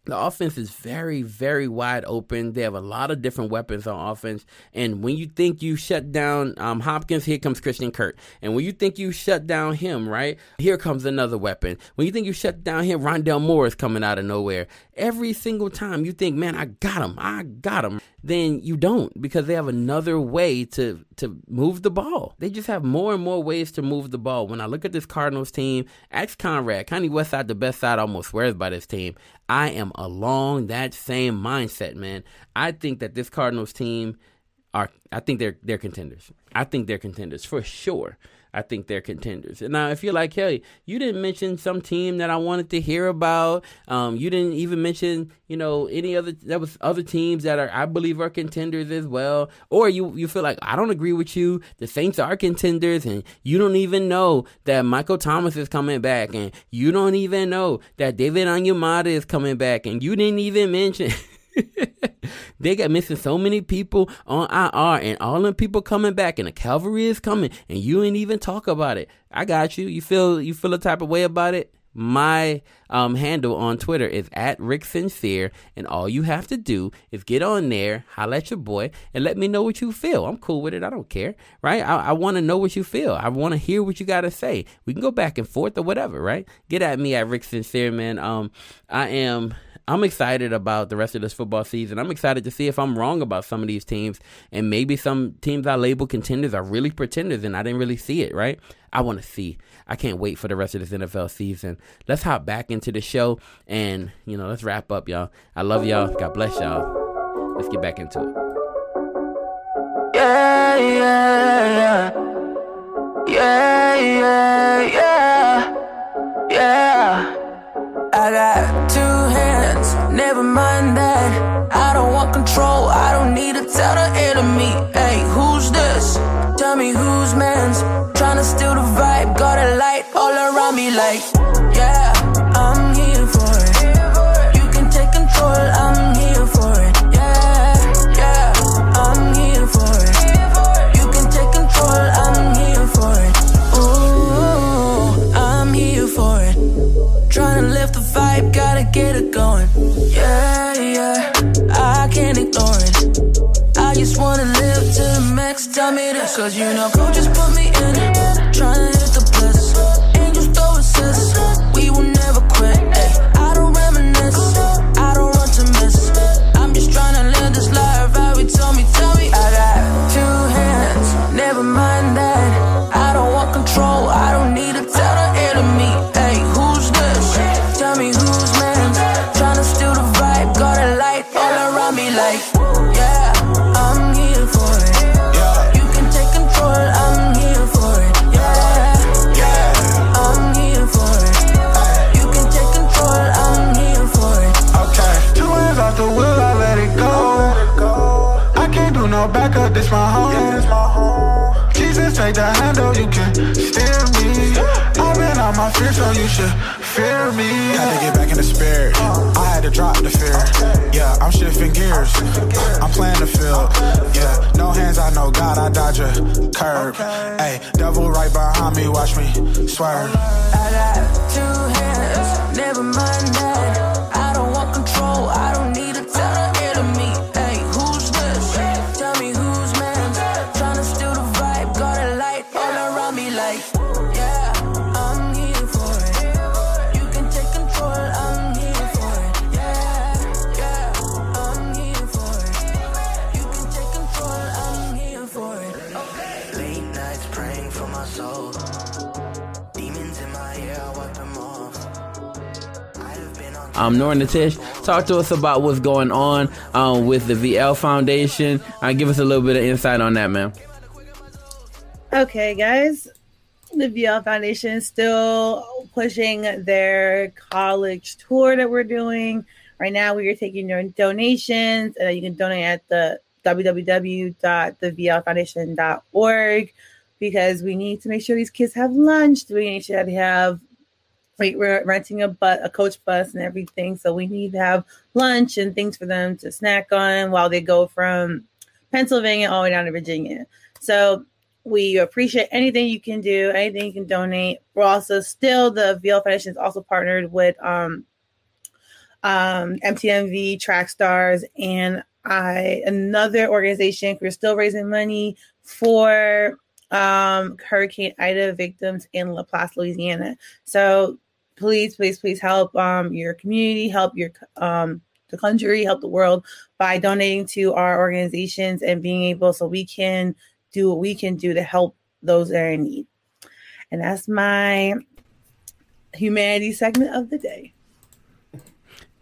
The offense is very, very wide open. They have a lot of different weapons on offense. And when you think you shut down um, Hopkins, here comes Christian Kirk. And when you think you shut down him, right, here comes another weapon. When you think you shut down him, Rondale Moore is coming out of nowhere. Every single time you think, man, I got him, I got him, then you don't because they have another way to to move the ball. They just have more and more ways to move the ball. When I look at this Cardinals team, ask Conrad, County Westside, the best side, almost swears by this team. I am along that same mindset, man. I think that this Cardinals team are I think they're they're contenders. I think they're contenders for sure. I think they're contenders. And now, if you're like, hey, you didn't mention some team that I wanted to hear about. Um, you didn't even mention, you know, any other. that was other teams that are, I believe, are contenders as well. Or you you feel like I don't agree with you. The Saints are contenders, and you don't even know that Michael Thomas is coming back, and you don't even know that David Onyemata is coming back, and you didn't even mention. they got missing so many people on IR and all them people coming back and the cavalry is coming and you ain't even talk about it. I got you. You feel you feel a type of way about it? My um, handle on Twitter is at Rick Sincere, and all you have to do is get on there, holla at your boy, and let me know what you feel. I'm cool with it. I don't care, right? I, I want to know what you feel. I want to hear what you got to say. We can go back and forth or whatever, right? Get at me at Rick Sincere, man. Um, I am I'm excited about the rest of this football season. I'm excited to see if I'm wrong about some of these teams, and maybe some teams I label contenders are really pretenders, and I didn't really see it. Right? I want to see. I can't wait for the rest of this NFL season. Let's hop back into the show, and you know, let's wrap up, y'all. I love y'all. God bless y'all. Let's get back into it. Yeah, yeah, yeah. Yeah, yeah, yeah. Yeah. I got two never mind that. I don't want control, I don't need to tell the enemy. Hey, who's this? Tell me who's man's. Tryna steal the vibe, got a light all around me, like, yeah, this. Cause you know, coaches put me in. Trying you can steer me. I've been on my fear, so you should fear me. Had to get back in the spirit. I had to drop the fear. Yeah, I'm shifting gears. I'm playing the field. Yeah, no hands, I know God, I dodge a curb. Hey, devil right behind me, watch me swerve. I got two hands, never mind Um, Nora Natish, talk to us about what's going on um, with the VL Foundation. Uh, give us a little bit of insight on that, man. Okay, guys. The VL Foundation is still pushing their college tour that we're doing. Right now, we are taking your donations. Uh, you can donate at the www.thevlfoundation.org because we need to make sure these kids have lunch. We need to have we're renting a but a coach bus and everything, so we need to have lunch and things for them to snack on while they go from Pennsylvania all the way down to Virginia. So we appreciate anything you can do, anything you can donate. We're also still the VL Foundation is also partnered with um, um, MTMV, Track Stars, and I another organization. We're still raising money for um, Hurricane Ida victims in Laplace, Louisiana. So please, please, please help um, your community, help your um, the country, help the world by donating to our organizations and being able so we can do what we can do to help those that are in need. And that's my humanity segment of the day.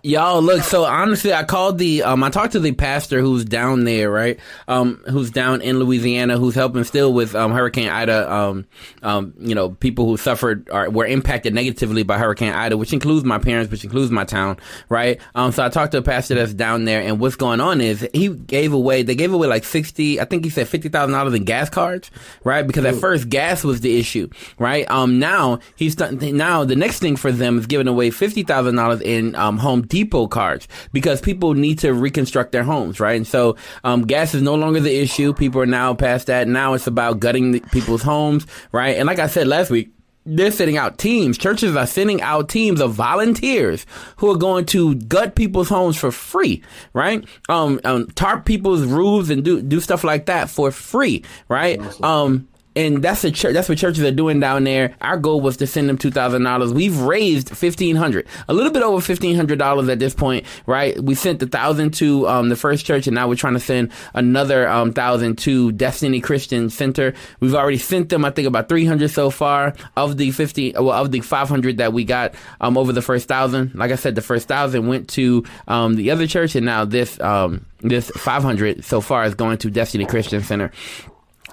Y'all look, so honestly, I called the, um, I talked to the pastor who's down there, right? Um, who's down in Louisiana, who's helping still with, um, Hurricane Ida, um, um, you know, people who suffered or were impacted negatively by Hurricane Ida, which includes my parents, which includes my town, right? Um, so I talked to a pastor that's down there and what's going on is he gave away, they gave away like 60, I think he said $50,000 in gas cards, right? Because at first gas was the issue, right? Um, now he's, done- now the next thing for them is giving away $50,000 in, um, home Depot cards because people need to reconstruct their homes, right? And so um, gas is no longer the issue. People are now past that. Now it's about gutting the, people's homes, right? And like I said last week, they're sending out teams. Churches are sending out teams of volunteers who are going to gut people's homes for free, right? Um, um tarp people's roofs and do do stuff like that for free, right? Um, and that's a church. That's what churches are doing down there. Our goal was to send them two thousand dollars. We've raised fifteen hundred, a little bit over fifteen hundred dollars at this point, right? We sent the thousand to um, the first church, and now we're trying to send another um, thousand to Destiny Christian Center. We've already sent them, I think, about three hundred so far of the fifty, well, of the five hundred that we got um, over the first thousand. Like I said, the first thousand went to um, the other church, and now this um, this five hundred so far is going to Destiny Christian Center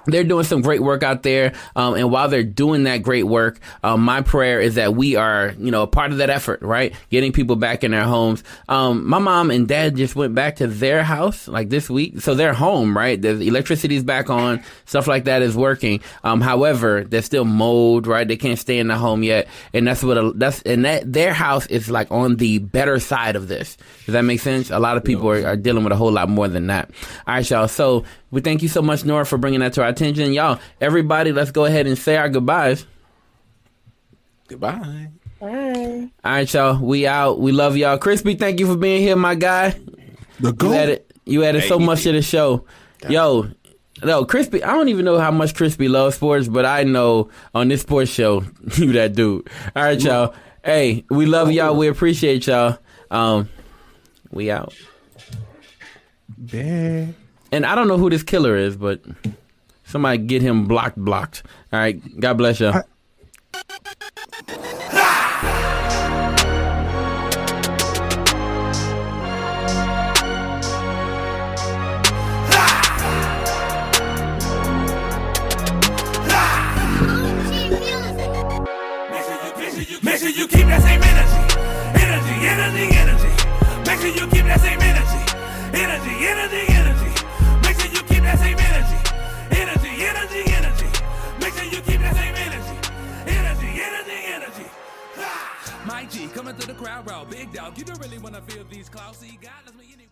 they're doing some great work out there. Um, and while they're doing that great work, um, my prayer is that we are, you know, a part of that effort, right? Getting people back in their homes. Um, my mom and dad just went back to their house like this week. So they're home, right? The electricity's back on. Stuff like that is working. Um, however, there's still mold, right? They can't stay in the home yet. And that's what, a, that's, and that, their house is like on the better side of this. Does that make sense? A lot of people are, are dealing with a whole lot more than that. All right, y'all. So we thank you so much, Nora, for bringing that to our attention. Y'all, everybody, let's go ahead and say our goodbyes. Goodbye. Bye. All right, y'all. We out. We love y'all. Crispy, thank you for being here, my guy. The you added, you added Hey, so you much to the show. Yo, no, Crispy, I don't even know how much Crispy loves sports, but I know on this sports show, you that dude. All right, y'all. Hey, we love y'all. We appreciate y'all. Um, we out. Bad. And I don't know who this killer is, but somebody get him blocked, blocked. All right. God bless y'all. Make sure you keep that same energy. Energy, energy, energy. Make sure you keep that same energy. Energy, energy, energy. That same energy. Energy, energy, energy. Make sure you keep that same energy. Energy, energy, energy. Ah. My G coming through the crowd, bro. Big dog. You don't really wanna feel these clouds. See, God, let's make